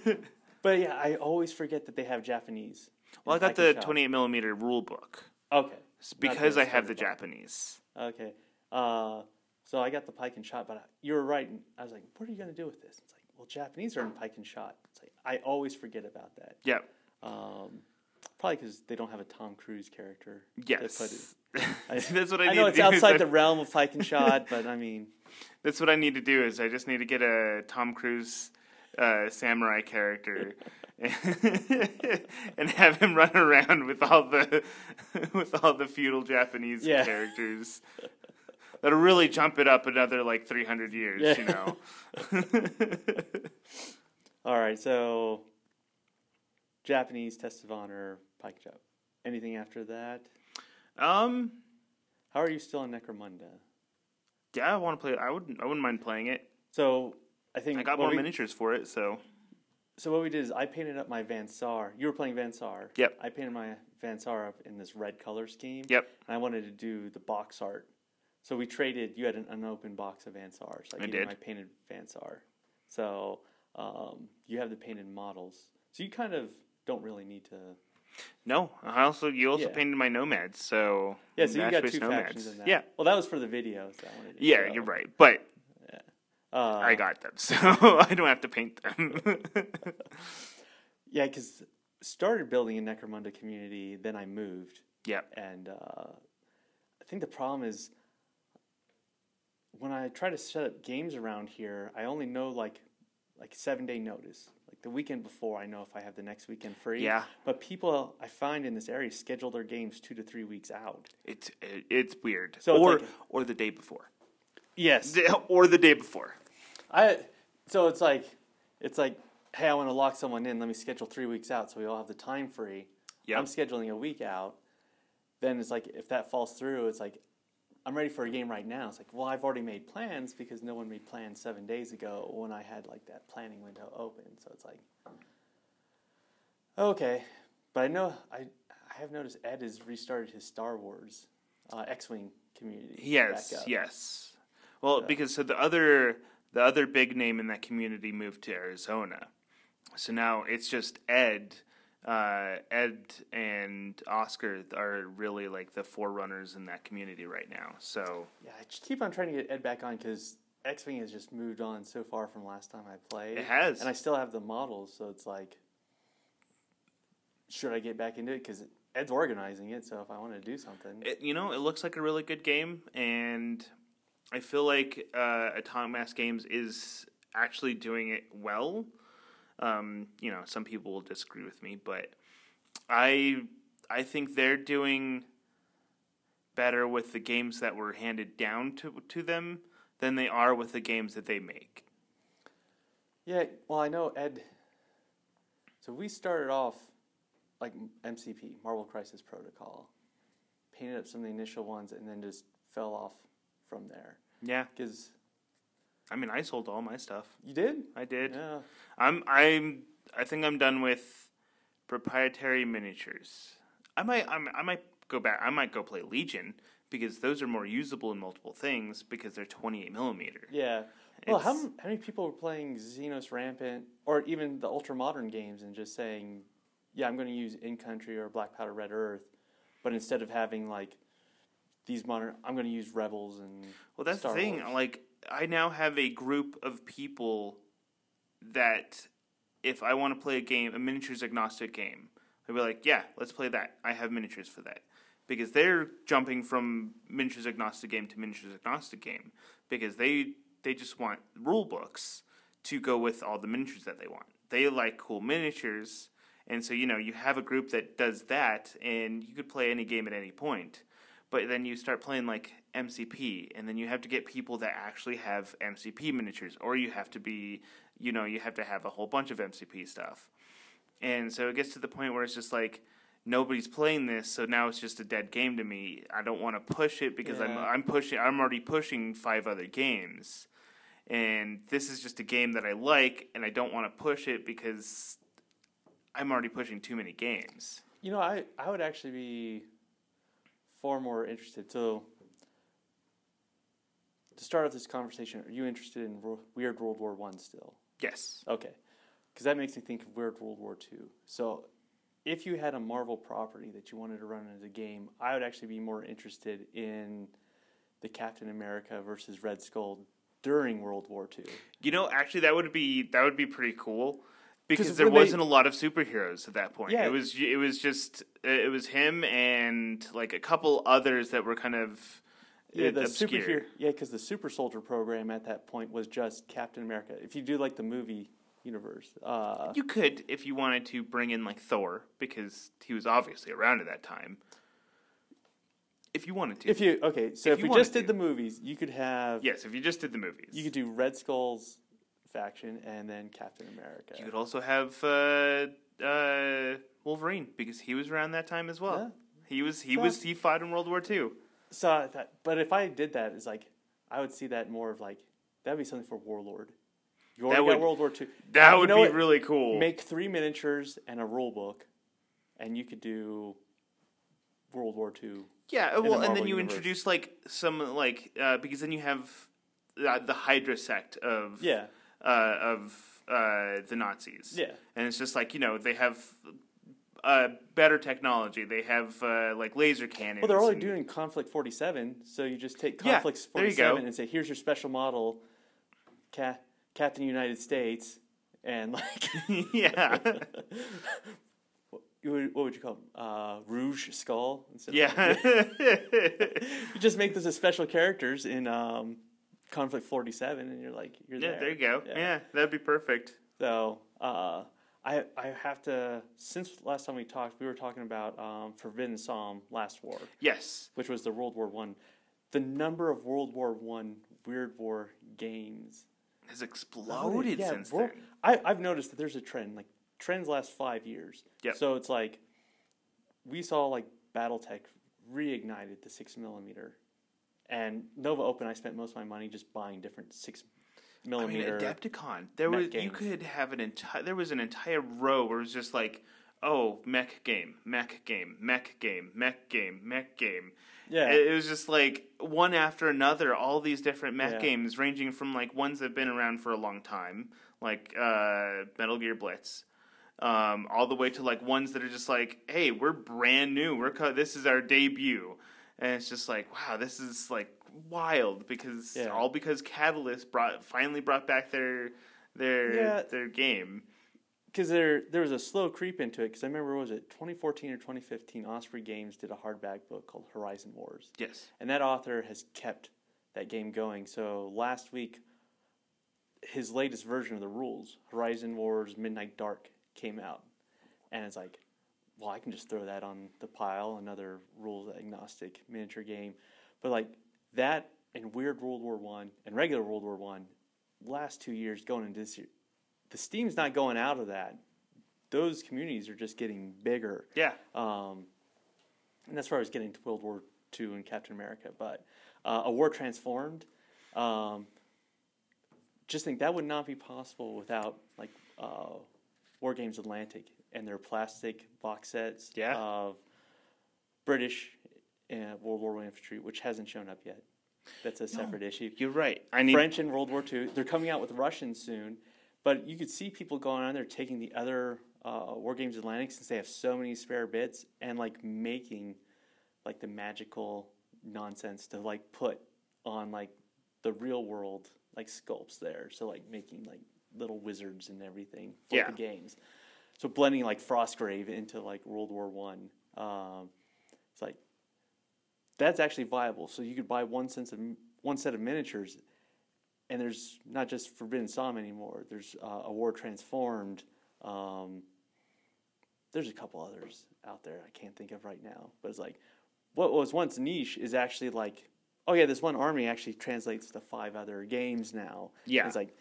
[LAUGHS] But yeah, I always forget that they have Japanese. well, I got the twenty eight millimeter rule book Okay. It's because I have the book. Japanese. Okay. Uh, so I got the pike and shot, but I, you were right. and I was like, "What are you gonna do with this?" It's like, "Well, Japanese are in pike and shot." It's like I always forget about that. Yeah. Um, probably because they don't have a Tom Cruise character. Yes. it- [LAUGHS] I, That's what I, I know it's outside the realm of pike and shot, [LAUGHS] but I mean, That's what I need to do. Is I just need to get a Tom Cruise uh, samurai character [LAUGHS] and have him run around with all the with all the feudal Japanese Yeah. characters. That'll really jump it up another like three hundred years. Yeah. You know. all right. So Japanese test of honor pike shot. Anything after that? um. How are you still on Necromunda? Yeah, I want to play. I would. I wouldn't mind playing it. So I think I got more we- miniatures for it, so So what we did is I painted up my Van Saar. You were playing Van Saar. Yep. I painted my Van Saar up in this red color scheme. Yep. And I wanted to do the box art. So we traded. You had an unopened box of Van Saar. So I, I gave you did. my painted Van Saar. So um, you have the painted models. So you kind of don't really need to. No. I also you also Yeah. painted my nomads, so Yeah. So you got two nomads. factions in that. Yeah. Well, that was for the videos. To Yeah, show. you're right, but Uh, I got them, [LAUGHS] so I don't have to paint them. [LAUGHS] Yeah, because started building a Necromunda community, then I moved, Yeah. and uh, I think the problem is when I try to set up games around here, I only know like like seven day notice. Like the weekend before, I know if I have the next weekend free. Yeah. But people I find in this area schedule their games two to three weeks out. It's it's weird. So or like- or the day before. Yes. Or the day before. I so it's like it's like hey, I want to lock someone in. Let me schedule three weeks out so we all have the time free. Yep. I'm scheduling a week out. Then it's like if that falls through, it's like I'm ready for a game right now. It's like well, I've already made plans because no one made plans seven days ago when I had like that planning window open. So it's like okay, but I know I I have noticed Ed has restarted his Star Wars uh, X-wing community. Yes, yes. Well, because so the other the other big name in that community moved to Arizona, so now it's just Ed. Uh, Ed and Oscar are really like the forerunners in that community right now. So Yeah, I just keep on trying to get Ed back on because X Wing has just moved on so far from last time I played. It has. and I still have the models, so it's like, should I get back into it? Because Ed's organizing it, so if I want to do something, it, you know, it looks like a really good game, and I feel like uh, Atomic Mass Games is actually doing it well. Um, you know, some people will disagree with me, but I I think they're doing better with the games that were handed down to to them than they are with the games that they make. yeah. Well, I know Ed. So we started off like MCP, Marvel Crisis Protocol, painted up some of the initial ones, and then just fell off from there. Yeah, Because I mean, I sold all my stuff. you did, I did. yeah. I'm I'm I think I'm done with proprietary miniatures. I might I'm, I might go back. I might go play Legion because those are more usable in multiple things because they're 28 millimeter. Yeah. Well, how, how many people were playing Xenos Rampant or even the ultra modern games and just saying, yeah, I'm going to use In Country or Black Powder Red Earth, but instead of having like these modern, I'm going to use Rebels and. Well, that's Star the thing. Wars. Like I now have a group of people that if I want to play a game, a miniatures agnostic game, I'd be like, yeah, let's play that. I have miniatures for that. Because they're jumping from miniatures agnostic game to miniatures agnostic game because they they just want rule books to go with all the miniatures that they want. They like cool miniatures, and so you know you have a group that does that, and you could play any game at any point. But then you start playing like MCP, and then you have to get people that actually have MCP miniatures, or you have to be, you know, you have to have a whole bunch of MCP stuff. And so it gets to the point where it's just like nobody's playing this, so now it's just a dead game to me. I don't want to push it because I'm I'm pushing I'm already pushing five other games. And this is just a game that I like and I don't want to push it because I'm already pushing too many games. You know, I, I would actually be far more interested. So, to start off this conversation, are you interested in Ro- Weird World War One still? Yes. Okay, because that makes me think of Weird World War Two. So, if you had a Marvel property that you wanted to run as a game, I would actually be more interested in the Captain America versus Red Skull during World War Two. You know, actually, that would be that would be pretty cool because there wasn't a lot of superheroes at that point. Yeah. It was it was just it was him and like a couple others that were kind of Yeah, the obscure. superhero. Yeah, because the Super Soldier program at that point was just Captain America. If you do like the movie universe, uh, You could, if you wanted to, bring in like Thor because he was obviously around at that time. If you wanted to, if you okay, so If if, you we just did the movies, you could have yes, if you just did the movies, you could do Red Skull's faction and then Captain America. You could also have uh, uh, Wolverine because he was around that time as well. Yeah. He was he So- was he fought in World War II. So I thought, but if I did that, it's like I would see that more of like that'd be something for Warlord. You already That would- got World War Two. That You would be what? really cool. Make three miniatures and a rule book, and you could do World War Two. yeah, the well, and then you universe. introduce like some like uh, because then you have uh, the Hydra sect of Yeah, uh, of uh, the Nazis. Yeah. and it's just like you know they have. Uh, better technology. They have uh, like laser cannons. well, they're already doing Conflict Forty Seven, so you just take Yeah, Conflict there you go. Seven and say, "Here's your special model, Ca- Captain United States," and like [LAUGHS] yeah. [LAUGHS] what would, what would you call? Uh, Rouge Skull. instead of- yeah. [LAUGHS] you just make those as special characters in um, Conflict Forty Seven, and you're like you're yeah, there. there you go. Yeah. Yeah, that'd be perfect. So uh, I I have to since last time we talked, we were talking about um, Forbidden Psalm Last War, Yes. which was the World War One. The number of World War One Weird War games Has exploded Yeah, since World- then. I, I've noticed that there's a trend. Like trends last five years. Yep. So it's like we saw like BattleTech reignited the six millimeter, and Nova Open. I spent most of my money just buying different six I mean, millimeter. Adepticon. There was you could have an entire. There was an entire row where it was just like, oh, mech game, mech game, mech game, mech game, mech game. yeah. It, it was just like one after another. All these different mech Yeah. games, ranging from like ones that've been around for a long time, like uh, Metal Gear Blitz. Um, all the way to like ones that are just like, hey, we're brand new. We're co- this is our debut, and it's just like, wow, this is like wild because Yeah. all because Catalyst brought finally brought back their their Yeah. their game. because there there was a slow creep into it. Because I remember, was it 2014 or 2015? Osprey Games did a hardback book called Horizon Wars, Yes. and that author has kept that game going. So last week, his latest version of the rules, Horizon Wars Midnight Dark, came out, and it's like, well, I can just throw that on the pile. Another rules agnostic miniature game, but like that and Weird World War One and regular World War One, last two years going into this year, the steam's not going out of that. Those communities are just getting bigger. Yeah. Um, and that's where I was getting to World War II and Captain America. But uh, a war transformed. Um, just think that would not be possible without like uh, War Games Atlantic and their plastic box sets Yeah. of British uh, World War One infantry, which hasn't shown up yet. That's a separate issue. You're right. I need French in World War II. They're coming out with Russians soon, but you could see people going on there taking the other uh, War Games Atlantic since they have so many spare bits and like making like the magical nonsense to like put on like the real world like sculpts there. So like making like little wizards and everything for Yeah. the games. So blending like Frostgrave into like World War One. Um, it's like that's actually viable. So you could buy one sense of one set of miniatures, and there's not just Forbidden Psalm anymore. There's uh, a War Transformed. Um, there's a couple others out there I can't think of right now, but it's like what was once niche is actually like, oh yeah, this one army actually translates to five other games now. Yeah. it's like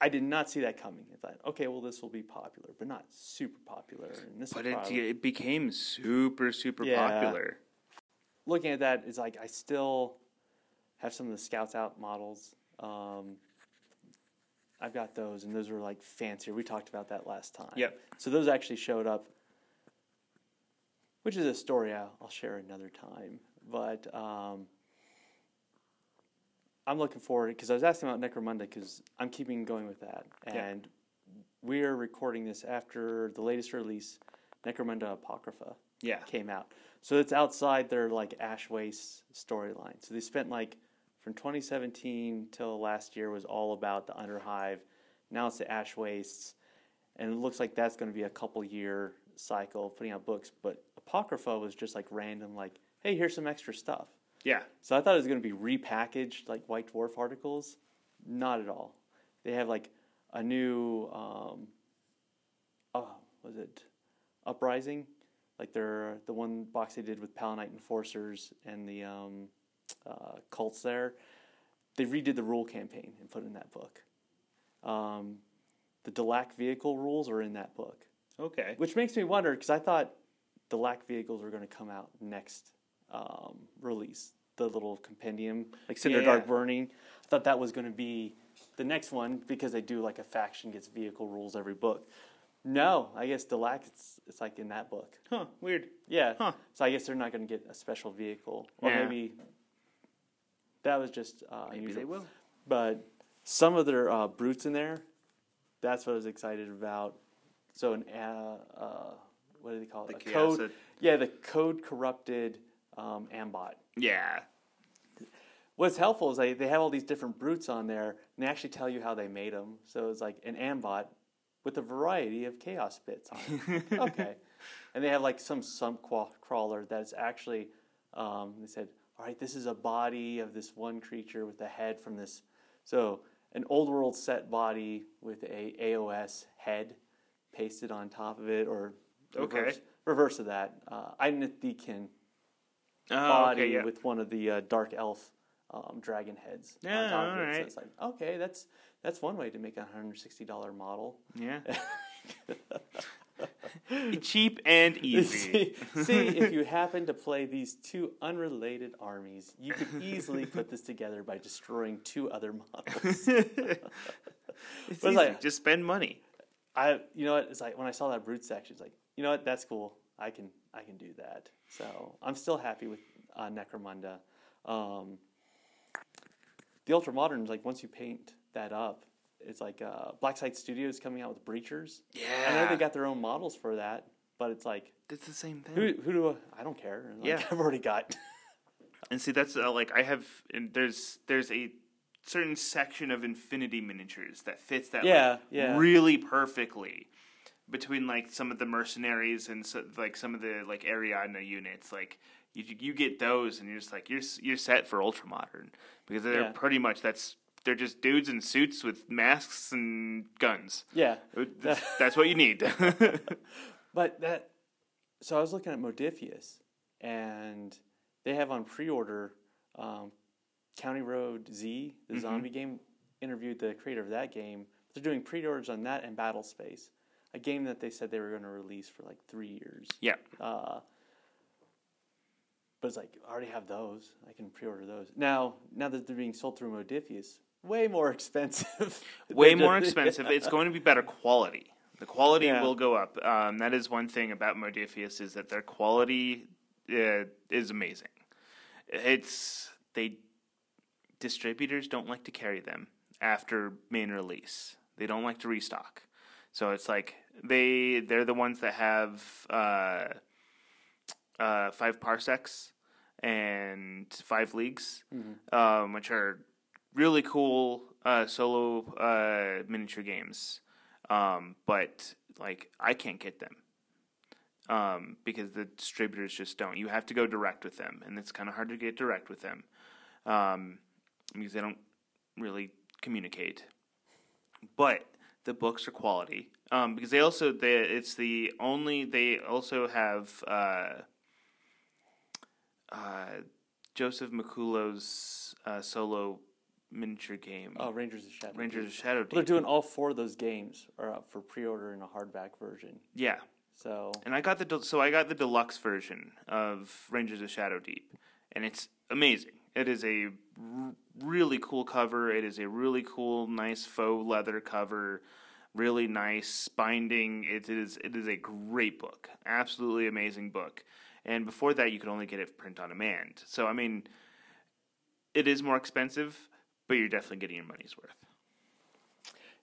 I did not see that coming. I thought, okay, well this will be popular, but not super popular. And this But it, it became super, super Yeah. popular. Looking at that is like I still have some of the Scouts Out models. Um, I've got those, and those were like fancier. We talked about that last time. Yep. So those actually showed up, which is a story I'll, I'll share another time. But um, I'm looking forward because I was asking about Necromunda because I'm keeping going with that, and we are recording this after the latest release, Necromunda Apocrypha Yeah. came out. So it's outside their like Ash Waste storyline. So they spent like from 2017 till last year was all about the Underhive. Now it's the Ash Wastes, and it looks like that's going to be a couple year cycle of putting out books. But Apocrypha was just like random, like hey, here's some extra stuff. Yeah. So I thought it was going to be repackaged like White Dwarf articles. Not at all. They have like a new, um, oh, was it Uprising? Like they're the one box they did with Palanite Enforcers and the um, uh, cults there. They redid the rule campaign and put it in that book. Um, the Delaque vehicle rules are in that book, Okay. which makes me wonder because I thought Delaque vehicles were going to come out next um, release. The little compendium, like Cinder Yeah. Dark Burning. I thought that was going to be the next one because they do like a faction gets vehicle rules every book. No, I guess Delaque it's it's like in that book. Huh. Weird. Yeah. Huh. So I guess they're not going to get a special vehicle, or Yeah. maybe that was just uh, Maybe unusual. they will. But some of their uh, brutes in there, that's what I was excited about. So an uh, uh, what do they call it? The a code. Yeah, the code corrupted um, Ambot. Yeah. What's helpful is they, they have all these different brutes on there, and they actually tell you how they made them. So it's like an Ambot, with a variety of chaos bits on it. [LAUGHS] okay. And they have like some sump crawler that's actually, um, they said, all right, this is a body of this one creature with a head from this. So an old world set body with a AOS head pasted on top of it, or Okay. reverse, reverse of that. Uh, Einethikin Oh, body okay, yeah. with one of the uh, dark elf um, dragon heads Yeah, on top of it. So alright. it's like, okay, that's that's one way to make a hundred sixty dollar model. Yeah. [LAUGHS] Cheap and [LAUGHS] easy. see, see, if you happen to play these two unrelated armies, you could easily put this together by destroying two other models. [LAUGHS] It's easy. like- Just spend money. I, you know what? It's like when I saw that brute section, it's like, you know what? That's cool. I can, I can do that. So I'm still happy with uh, Necromunda. Um, the ultra moderns, like once you paint that up, it's like uh, Blacksite Studios coming out with breachers. Yeah. I know they got their own models for that, but it's like, It's the same thing. who, who do I, I don't care. Like, Yeah. [LAUGHS] I've already got. [LAUGHS] And see, that's uh, like I have. And there's there's a certain section of Infinity miniatures that fits that Yeah, like, yeah. really perfectly between like some of the mercenaries and so, like some of the like Ariadna units. Like you you get those, and you're just like you're you're set for ultra modern because they're Yeah. pretty much that's they're just dudes in suits with masks and guns. yeah. That's, [LAUGHS] that's what you need. [LAUGHS] But that, so I was looking at Modiphius, and they have on pre-order um, County Road Z, the zombie game. Interviewed the creator of that game. They're doing pre-orders on that and Battle Space, a game that they said they were going to release for like three years. yeah. Uh, but it's like I already have those. I can pre-order those now. Now that they're being sold through Modiphius, way more expensive. [LAUGHS] way more expensive. It's [LAUGHS] going to be better quality. The quality Yeah. will go up. Um, that is one thing about Modiphius is that their quality uh, is amazing. It's they distributors don't like to carry them after main release. They don't like to restock. So it's like they they're the ones that have uh, uh, five parsecs and five leagues, um, which are really cool uh, solo uh, miniature games. Um, but like I can't get them um, because the distributors just don't. You have to go direct with them, and it's kind of hard to get direct with them um, because they don't really communicate. But the books are quality um, because they also they, it's the only they also have uh, uh, Joseph McCullough's uh, solo miniature game Oh, Rangers of Shadow. Rangers of Shadow Well, they're doing all four of those games are up uh, for pre-order in a hardback version. yeah, So and I got the del- so I got the deluxe version of Rangers of Shadow Deep, and it's amazing. It is a r- really cool cover. It is a really cool, nice faux leather cover. Really nice binding. It is it is a great book. Absolutely amazing book. And before that, you could only get it print on demand. So I mean, it is more expensive, but you're definitely getting your money's worth.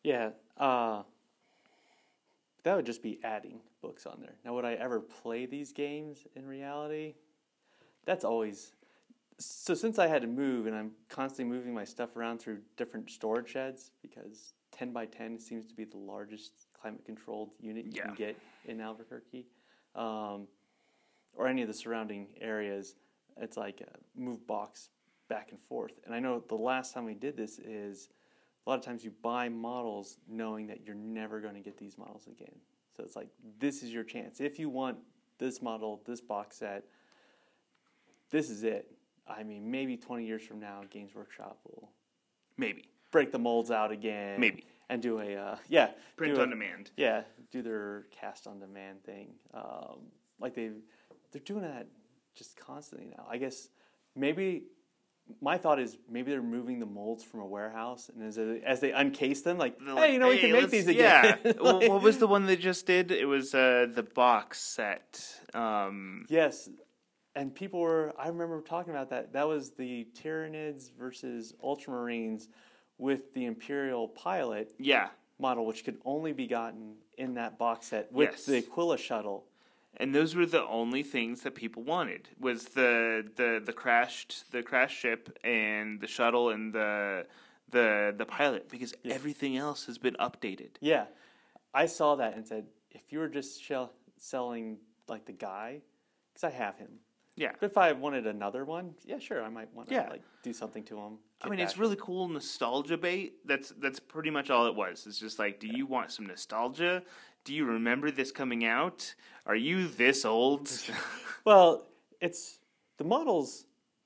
yeah, uh, that would just be adding books on there. Now, would I ever play these games in reality? That's always so. Since I had to move and I'm constantly moving my stuff around through different storage sheds because ten by ten seems to be the largest climate-controlled unit you Yeah. can get in Albuquerque, um, or any of the surrounding areas. It's like a move box back and forth. And I know the last time we did this is a lot of times you buy models knowing that you're never going to get these models again. So it's like this is your chance. If you want this model, this box set, this is it. I mean, maybe 20 years from now, Games Workshop will Maybe break the molds out again. Maybe. And do a, uh, yeah. print do a- on demand. Yeah, do their cast on demand thing. Um, like they, they're doing that just constantly now. I guess maybe my thought is maybe they're moving the molds from a warehouse, and as they, as they uncase them, like, They're hey, you know, we can make these again. Yeah. [LAUGHS] Well, Like- what was the one they just did? It was uh, the box set. Um, Yes, and people were. I remember talking about that. That was the Tyranids versus Ultramarines with the Imperial pilot yeah, model, which could only be gotten in that box set with Yes. the Aquila shuttle. And those were the only things that people wanted was the the the crashed the crash ship and the shuttle and the the the pilot because everything else has been updated. Yeah, I saw that and said, if you were just shell, selling like the guy, because I have him. Yeah. But if I wanted another one, yeah, sure, I might want to Yeah. like do something to him. I mean, it's really cool nostalgia bait. That's that's pretty much all it was. It's just like, do you want some nostalgia? Do you remember this coming out? Are you this old? [LAUGHS] well. It's the models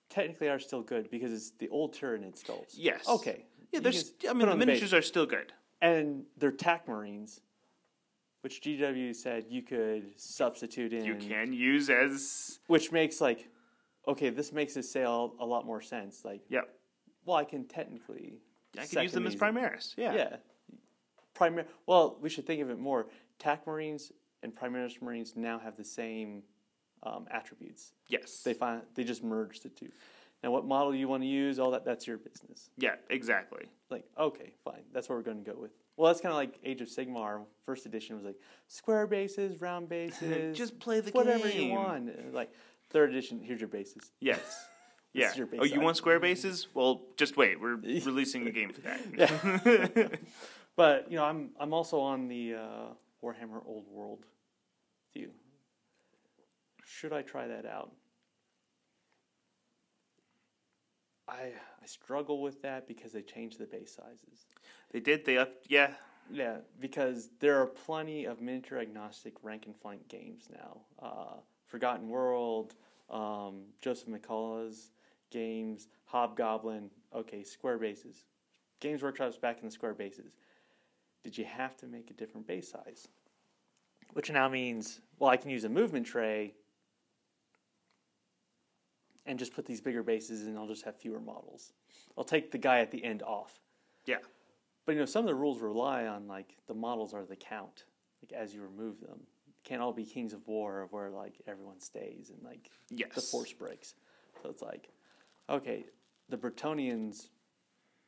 technically are still good because it's the old Tyranid skulls. yes. Okay. Yeah, there's. can I mean, the miniatures are still good. and they're tac marines, which GW said you could substitute in. You can use as. which makes like, okay, this makes this sale a lot more sense. Like, Yep. well, I can technically. I could use them as. Primaris. Yeah. Yeah. Primar. Well, we should think of it more. TAC Marines and Primaris Marines now have the same um, attributes. Yes. They find they just merged the two. Now, what model you want to use, all that that's your business. yeah. Exactly. Like, okay, fine, that's what we're going to go with. Well, that's kind of like Age of Sigmar. First edition was like square bases, round bases, [LAUGHS] Just play the whatever game. Whatever you want. Like third edition, here's your bases. Yes. [LAUGHS] Yeah. your base oh, you size. want square bases? Well, just wait. We're [LAUGHS] releasing a game for that. But you know, I'm I'm also on the uh, Warhammer Old World view. Should I try that out? I I struggle with that because they changed the base sizes. they did. They up. Yeah. Yeah, because there are plenty of miniature agnostic rank and flank games now. Uh, Forgotten World, um, Joseph McCullough's games, Hobgoblin. Okay, square bases. Games Workshop's back in the square bases. Did you have to make a different base size? Which now means, well, I can use a movement tray and just put these bigger bases and I'll just have fewer models. I'll take the guy at the end off. Yeah. But you know, some of the rules rely on like the models are the count, like as you remove them. It can't all be Kings of War of where like everyone stays and like Yes. the force breaks. So it's like, okay, the Bretonnians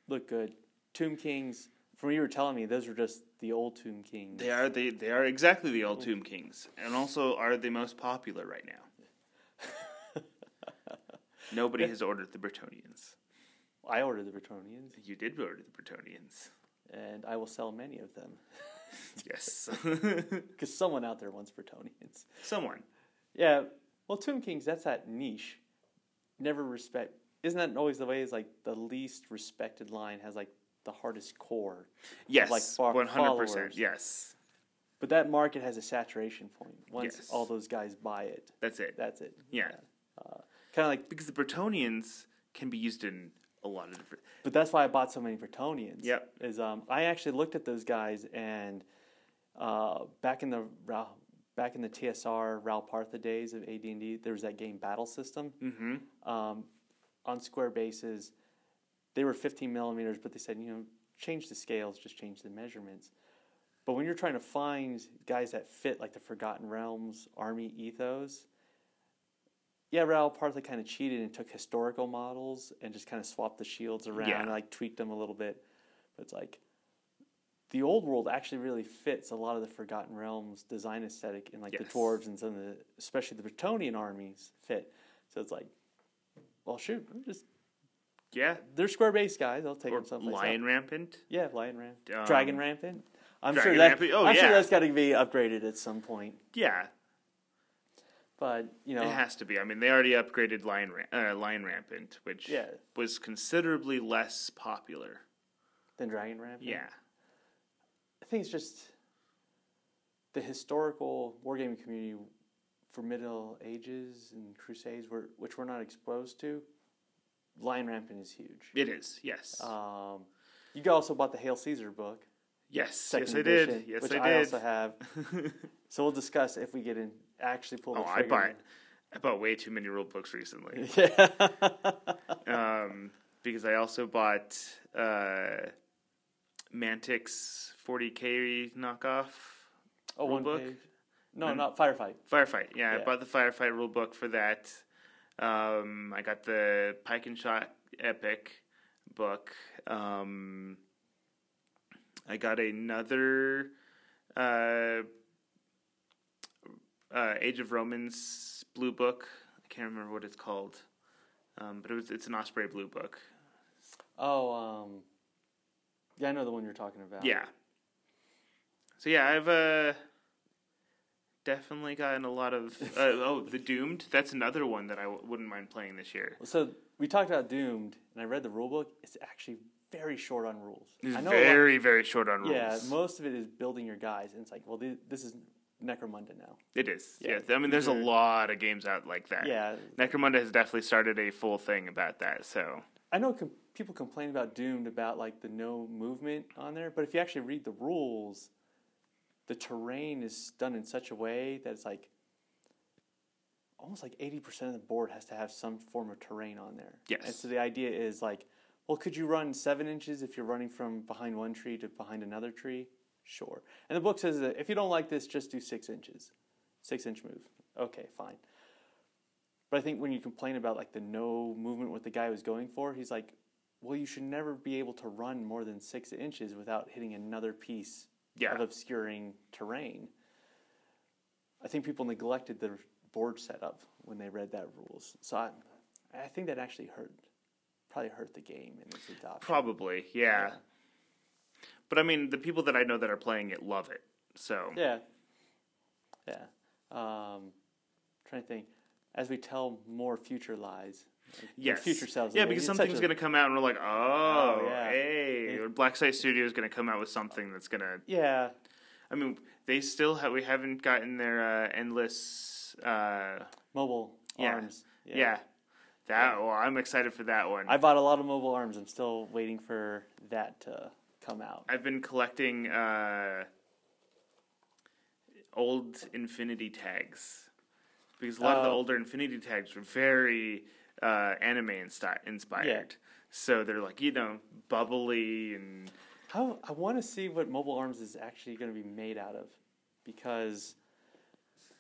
look good. Tomb Kings, from what you were telling me, those were just the old Tomb Kings. They are. They they are exactly the old Tomb Kings, and also are the most popular right now. [LAUGHS] Nobody has ordered the Bretonnians. I ordered the Bretonnians, You did order the Bretonnians. and I will sell many of them [LAUGHS] Yes. [LAUGHS] because someone out there wants Bretonnians. Someone. Yeah, well, Tomb Kings, that's that niche. Never respect. Isn't that always the way? Is like the least respected line has like the hardest core, Yes. Like far- One hundred followers. percent. Yes. but that market has a saturation point. Once Yes. all those guys buy it, That's it. that's it. Yeah. Uh, kind of like, Because the Bretonnians can be used in a lot of different. but that's why I bought so many Bretonnians. Yep. Is um, I actually looked at those guys and uh, back in the back in the TSR Ral Partha days of AD and D, there was that game Battle System. Mm-hmm. um, on square bases. They were 15 millimeters, but they said, you know, change the scales, just change the measurements. But when you're trying to find guys that fit like the Forgotten Realms army ethos, yeah, Ral Partha kind of cheated and took historical models and just kind of swapped the shields around Yeah. and like tweaked them a little bit. But it's like the old world actually really fits a lot of the Forgotten Realms design aesthetic and like the dwarves and some of the, especially the Bretonnian armies fit. So it's like, well, shoot, I'm just Yeah. they're square base guys. I'll take Or them someplace. Lion else. Rampant. Yeah, lion rampant, Um, dragon rampant. I'm Dragon sure that. Rampant- oh, I'm sure yeah. that's got to be upgraded at some point. Yeah. But you know, It has to be. I mean, they already upgraded Lion uh, Lion Rampant, which Yeah. was considerably less popular. than dragon rampant. Yeah. I think it's just the historical wargaming community for Middle Ages and Crusades, were, which we're not exposed to. Lion rampant is huge. It is. Yes. Um, you also bought the Hail Caesar book. yes. yes, I edition, did. Yes, which I did. also have. [LAUGHS] so we'll discuss if we get in actually pull the oh, I bought. I bought way too many rule books recently. [LAUGHS] Yeah. [LAUGHS] um, because I also bought uh, Mantic's 40k knockoff oh, Rule one book? page. No, And- not firefight. firefight. Yeah, I bought the firefight rule book for that. Um, I got the Pike and Shot Epic book. Um, I got another uh, uh, Age of Romans blue book. I can't remember what it's called, um, but it was it's an Osprey blue book. Oh, um, yeah, I know the one you're talking about. Yeah. So yeah, I've uh, definitely gotten a lot of. Uh, [LAUGHS] oh, the Doomed. That's another one that I w- wouldn't mind playing this year. So we talked about Doomed, and I read the rule book. It's actually very short on rules. It's I know a lot- very very short on rules. Yeah, most of it is building your guys, and it's like, well, thi- this is Necromunda now. it is. Yeah, Yeah, I mean, there's a are- lot of games out like that. Yeah, Necromunda has definitely started a full thing about that. So I know com- people complain about Doomed about like the no movement on there, but if you actually read the rules, the terrain is done in such a way that it's like almost like eighty percent of the board has to have some form of terrain on there. Yes. And so the idea is like, well, could you run seven inches if you're running from behind one tree to behind another tree? Sure. And the book says that if you don't like this, just do six inches, six inch move. Okay, fine. But I think when you complain about like the no movement what the guy was going for, he's like, well, you should never be able to run more than six inches without hitting another piece yeah, of obscuring terrain. I think people neglected the board setup when they read that rules. So I, I think that actually hurt, probably hurt the game and its adoption. probably. Yeah. But I mean, the people that I know that are playing it love it. So Yeah. Yeah. Um, trying to think. As we tell more future lies, yes, future selves. Yeah, because something's a- going to come out and we're like, oh, Oh, yeah. hey, It- or Black Site Studio is going to come out with something that's going to. Yeah, I mean, they still have. We haven't gotten their uh, endless. Uh, mobile Yeah. arms. yeah. That. Well, I'm excited for that one. I bought a lot of mobile arms. I'm still waiting for that to come out. I've been collecting uh, old Infinity tags because a lot of the Oh. older Infinity tags were very uh, anime insti- inspired. Yeah. So they're like you know bubbly and How I want to see what mobile arms is actually going to be made out of, because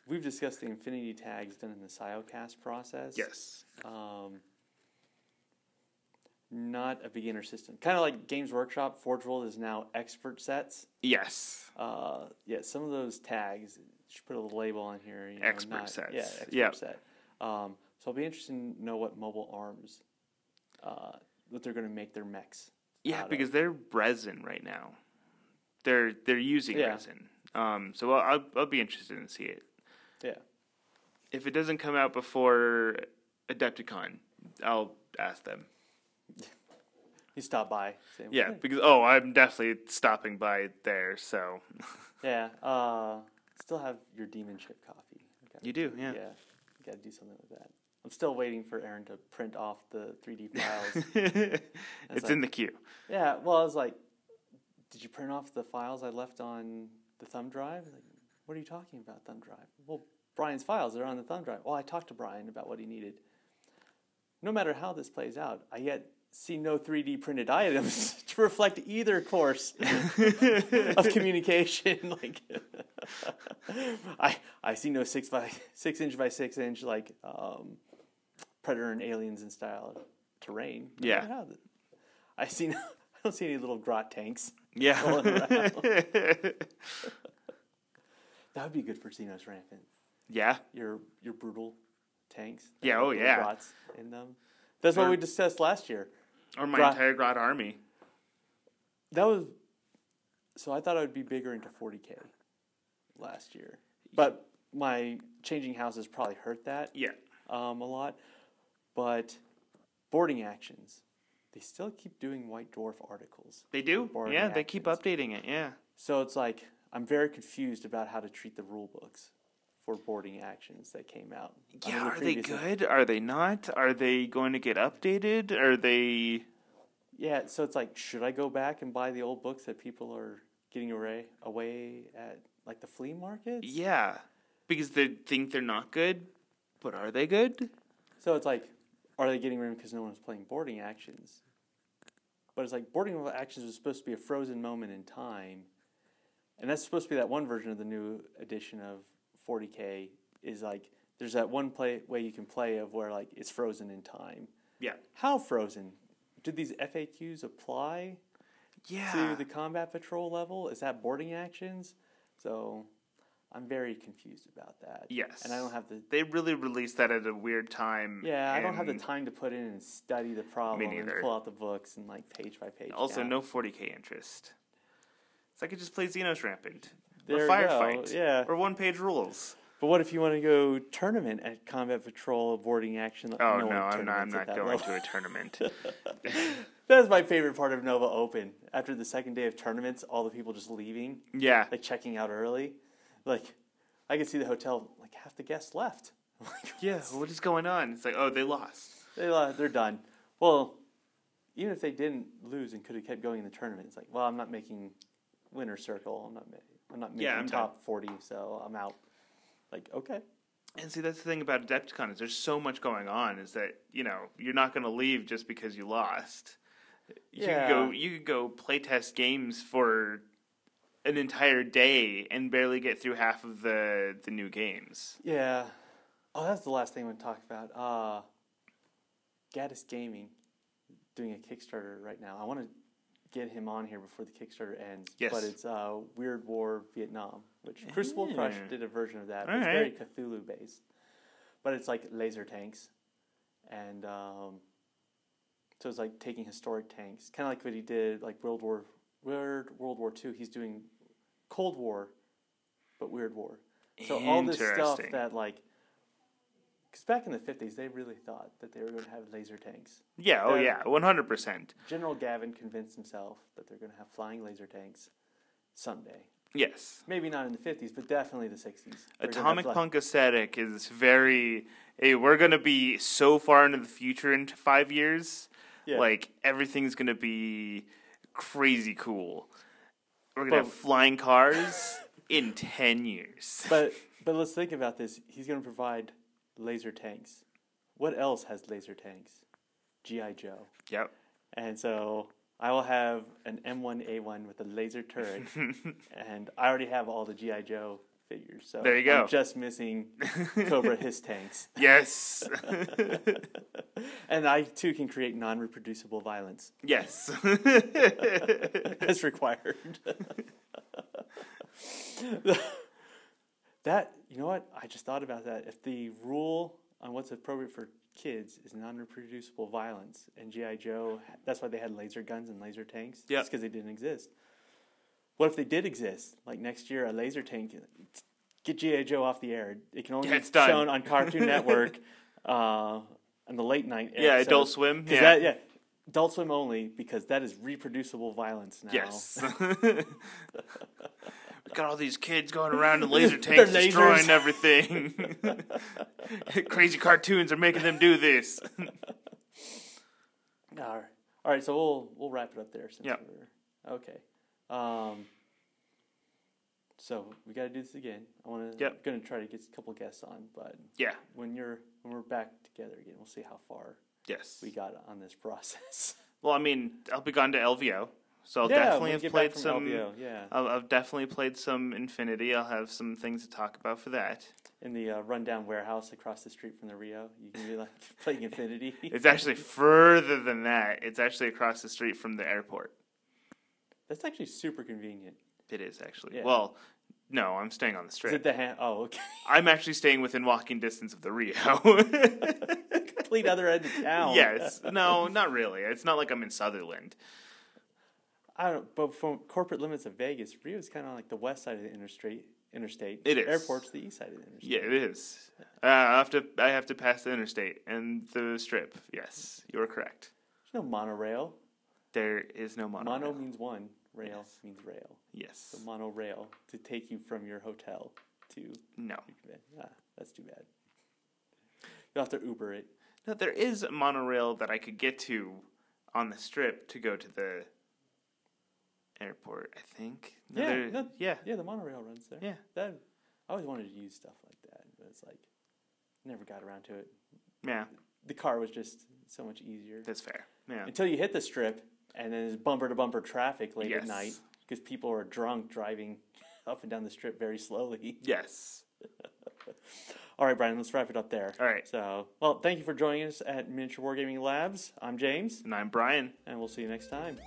we've discussed the infinity tags done in the Siocast process. yes, Um, not a beginner system. Kind of like Games Workshop, Forge World is now expert sets. yes, Uh, yeah, some of those tags should put a little label on here. You know, Expert not- sets. Yeah, expert Yep. set. Um, so I'll be interested to know what mobile arms, uh, what they're going to make their mechs. yeah, out of. because they're resin right now. They're they're using Yeah. resin. Um, so I'll, I'll I'll be interested to see it. Yeah. If it doesn't come out before Adepticon, I'll ask them. [LAUGHS] You stop by. Say, Yeah, because oh, I'm definitely stopping by there. So [LAUGHS] Yeah. Uh, still have your demon chip coffee. Okay. you do, yeah. Yeah. Got to do something with that. I'm still waiting for Aaron to print off the 3D [LAUGHS] files. it's like- in the queue. yeah. Well, I was like, did you print off the files I left on the thumb drive? Like, what are you talking about, thumb drive? Well, Brian's files are on the thumb drive. Well, I talked to Brian about what he needed. No matter how this plays out, I yet see no 3D printed [LAUGHS] items to reflect either course [LAUGHS] of communication. like, I I see no six by six inch by six inch like um, predator and aliens in style terrain. Yeah. how I see no, [LAUGHS] I don't see any little grot tanks. Yeah. [LAUGHS] [LAUGHS] That would be good for Xenos Rampant. yeah. Your your brutal tanks. Yeah, oh, yeah. Grots in them. That's what we discussed last year. Or my Grot- entire Grot army. That was so I thought I would be bigger into 40k last year, but my changing houses probably hurt that Yeah. um, a lot. But boarding actions, they still keep doing White Dwarf articles. They do. Yeah, they keep updating it. Yeah. So it's like I'm very confused about how to treat the rule books for boarding actions that came out. Yeah, are they good? Are they not? Are they going to get updated? Are they Yeah, so it's like, should I go back and buy the old books that people are getting away away at like the flea market? Yeah. Because they think they're not good, but are they good? So it's like, are they getting rid of because no one's playing boarding actions? But it's like boarding actions was supposed to be a frozen moment in time, and that's supposed to be that one version of the new edition of 40k. Is like there's that one play way you can play of where like it's frozen in time. Yeah. How frozen? Did these FAQs apply Yeah. to the combat patrol level? Is that boarding actions? So I'm very confused about that. Yes. And I don't have the They really released that at a weird time. yeah, I don't have the time to put in and study the problem and neither. pull out the books and like page by page. Also, down. no 40k interest. So I could just play Xenos Rampant. There or firefight, yeah. or one page rules. But what if you want to go tournament at Combat Patrol boarding action? Oh No no, I'm not. I'm not going level. to a tournament. [LAUGHS] That's my favorite part of Nova Open. After the second day of tournaments, all the people just leaving, yeah, like checking out early. Like, I could see the hotel, like half the guests left. [LAUGHS] Like, yeah. What is going on? It's like, oh, they lost. they, lost. they're done. Well, even if they didn't lose and could have kept going in the tournament, it's like, well, I'm not making winner circle. I'm not. Ma- I'm not making Yeah, I'm top forty, so I'm out. Like, okay, And see, that's the thing about Adepticon is there's so much going on. Is that you know you're not going to leave just because you lost. You Yeah. could go. You could go play test games for an entire day and barely get through half of the the new games. yeah. Oh, that's the last thing I want to talk about. Uh, Gaddis Gaming doing a Kickstarter right now. I want to get him on here before the Kickstarter ends. Yes. But it's uh, Weird War Vietnam, which Crucible Crush did a version of that. All it's right. very Cthulhu based. But it's like laser tanks. And um, so it's like taking historic tanks. Kind of like what he did, like World War, World War II. He's doing Cold War, but Weird War. So all this stuff that like, because back in the fifties, they really thought that they were going to have laser tanks. Yeah. Oh yeah. One hundred percent. General Gavin convinced himself that they're going to have flying laser tanks someday. Yes. Maybe not in the fifties, but definitely the sixties. Atomic Punk aesthetic is very. Hey, we're gonna be so far into the future into five years. Yeah. Like everything's gonna be crazy cool. We're gonna have flying cars [LAUGHS] in ten years. [LAUGHS] But but let's think about this. He's going to provide laser tanks. What else has laser tanks? GI Joe. Yep. And so I will have an M1A1 with a laser turret, [LAUGHS] and I already have all the GI Joe figures. So There you go. I'm just missing [LAUGHS] Cobra His tanks, Yes. [LAUGHS] and I too can create non-reproducible violence yes. [LAUGHS] as required. that you know what I just thought about that. If the rule on what's appropriate for kids is non-reproducible violence, and GI Joe, that's why they had laser guns and laser tanks. Just because they didn't exist. What if they did exist? Like next year, a laser tank. Get GI Joe off the air. It can only Yeah, be done. shown on Cartoon [LAUGHS] Network, uh, on the late night. yeah. episode. Adult Swim. Yeah. that- yeah. Adult Swim only because that is reproducible violence now. Yes. [LAUGHS] Got all these kids going around in laser [LAUGHS] tanks destroying everything. Crazy cartoons are making them do this. All right. All right, so we'll we'll wrap it up there. Since Yep. We're, okay. Um, so we got to do this again. I want to. Yep. Going to try to get a couple guests on, but Yeah. when you're when we're back together again, we'll see how far Yes. we got on this process. [LAUGHS] Well, I mean, I'll be gone to LVO, so I'll yeah, definitely have played some. LVO, yeah, I'll, I've definitely played some Infinity. I'll have some things to talk about for that. in the uh, rundown warehouse across the street from the Rio, you can be like [LAUGHS] playing Infinity. It's actually further than that. It's actually across the street from the airport. That's actually super convenient. It is actually. Yeah. Well, no, I'm staying on the strip. Is it the hand? Oh, okay. [LAUGHS] I'm actually staying within walking distance of the Rio. [LAUGHS] Complete other end of town. yes. No, not really. It's not like I'm in Summerlin. I don't. But from corporate limits of Vegas, Rio is kind of like the west side of the interstate. Interstate. It is. Airport's the east side of the interstate. Yeah, it is. Uh, I have to. I have to pass the interstate and the strip. Yes, you are correct. There's no monorail. There is no monorail. Mono means one. Rail Yes. means rail. Yes. So monorail to take you from your hotel to No. Ah, that's too bad. You'll have to Uber it. No, there is a monorail that I could get to on the strip to go to the airport. I think. No, Yeah, no- yeah. Yeah, the monorail runs there. Yeah. That I always wanted to use stuff like that, but it's like never got around to it. Yeah. The car was just so much easier That's fair. Yeah. until you hit the strip, and then there's bumper to bumper traffic late Yes. at night because people are drunk driving [LAUGHS] up and down the strip very slowly. Yes. [LAUGHS] All right, Brian, let's wrap it up there. All right. So, well, thank you for joining us at Miniature Wargaming Labs. I'm James, And I'm Brian. and we'll see you next time.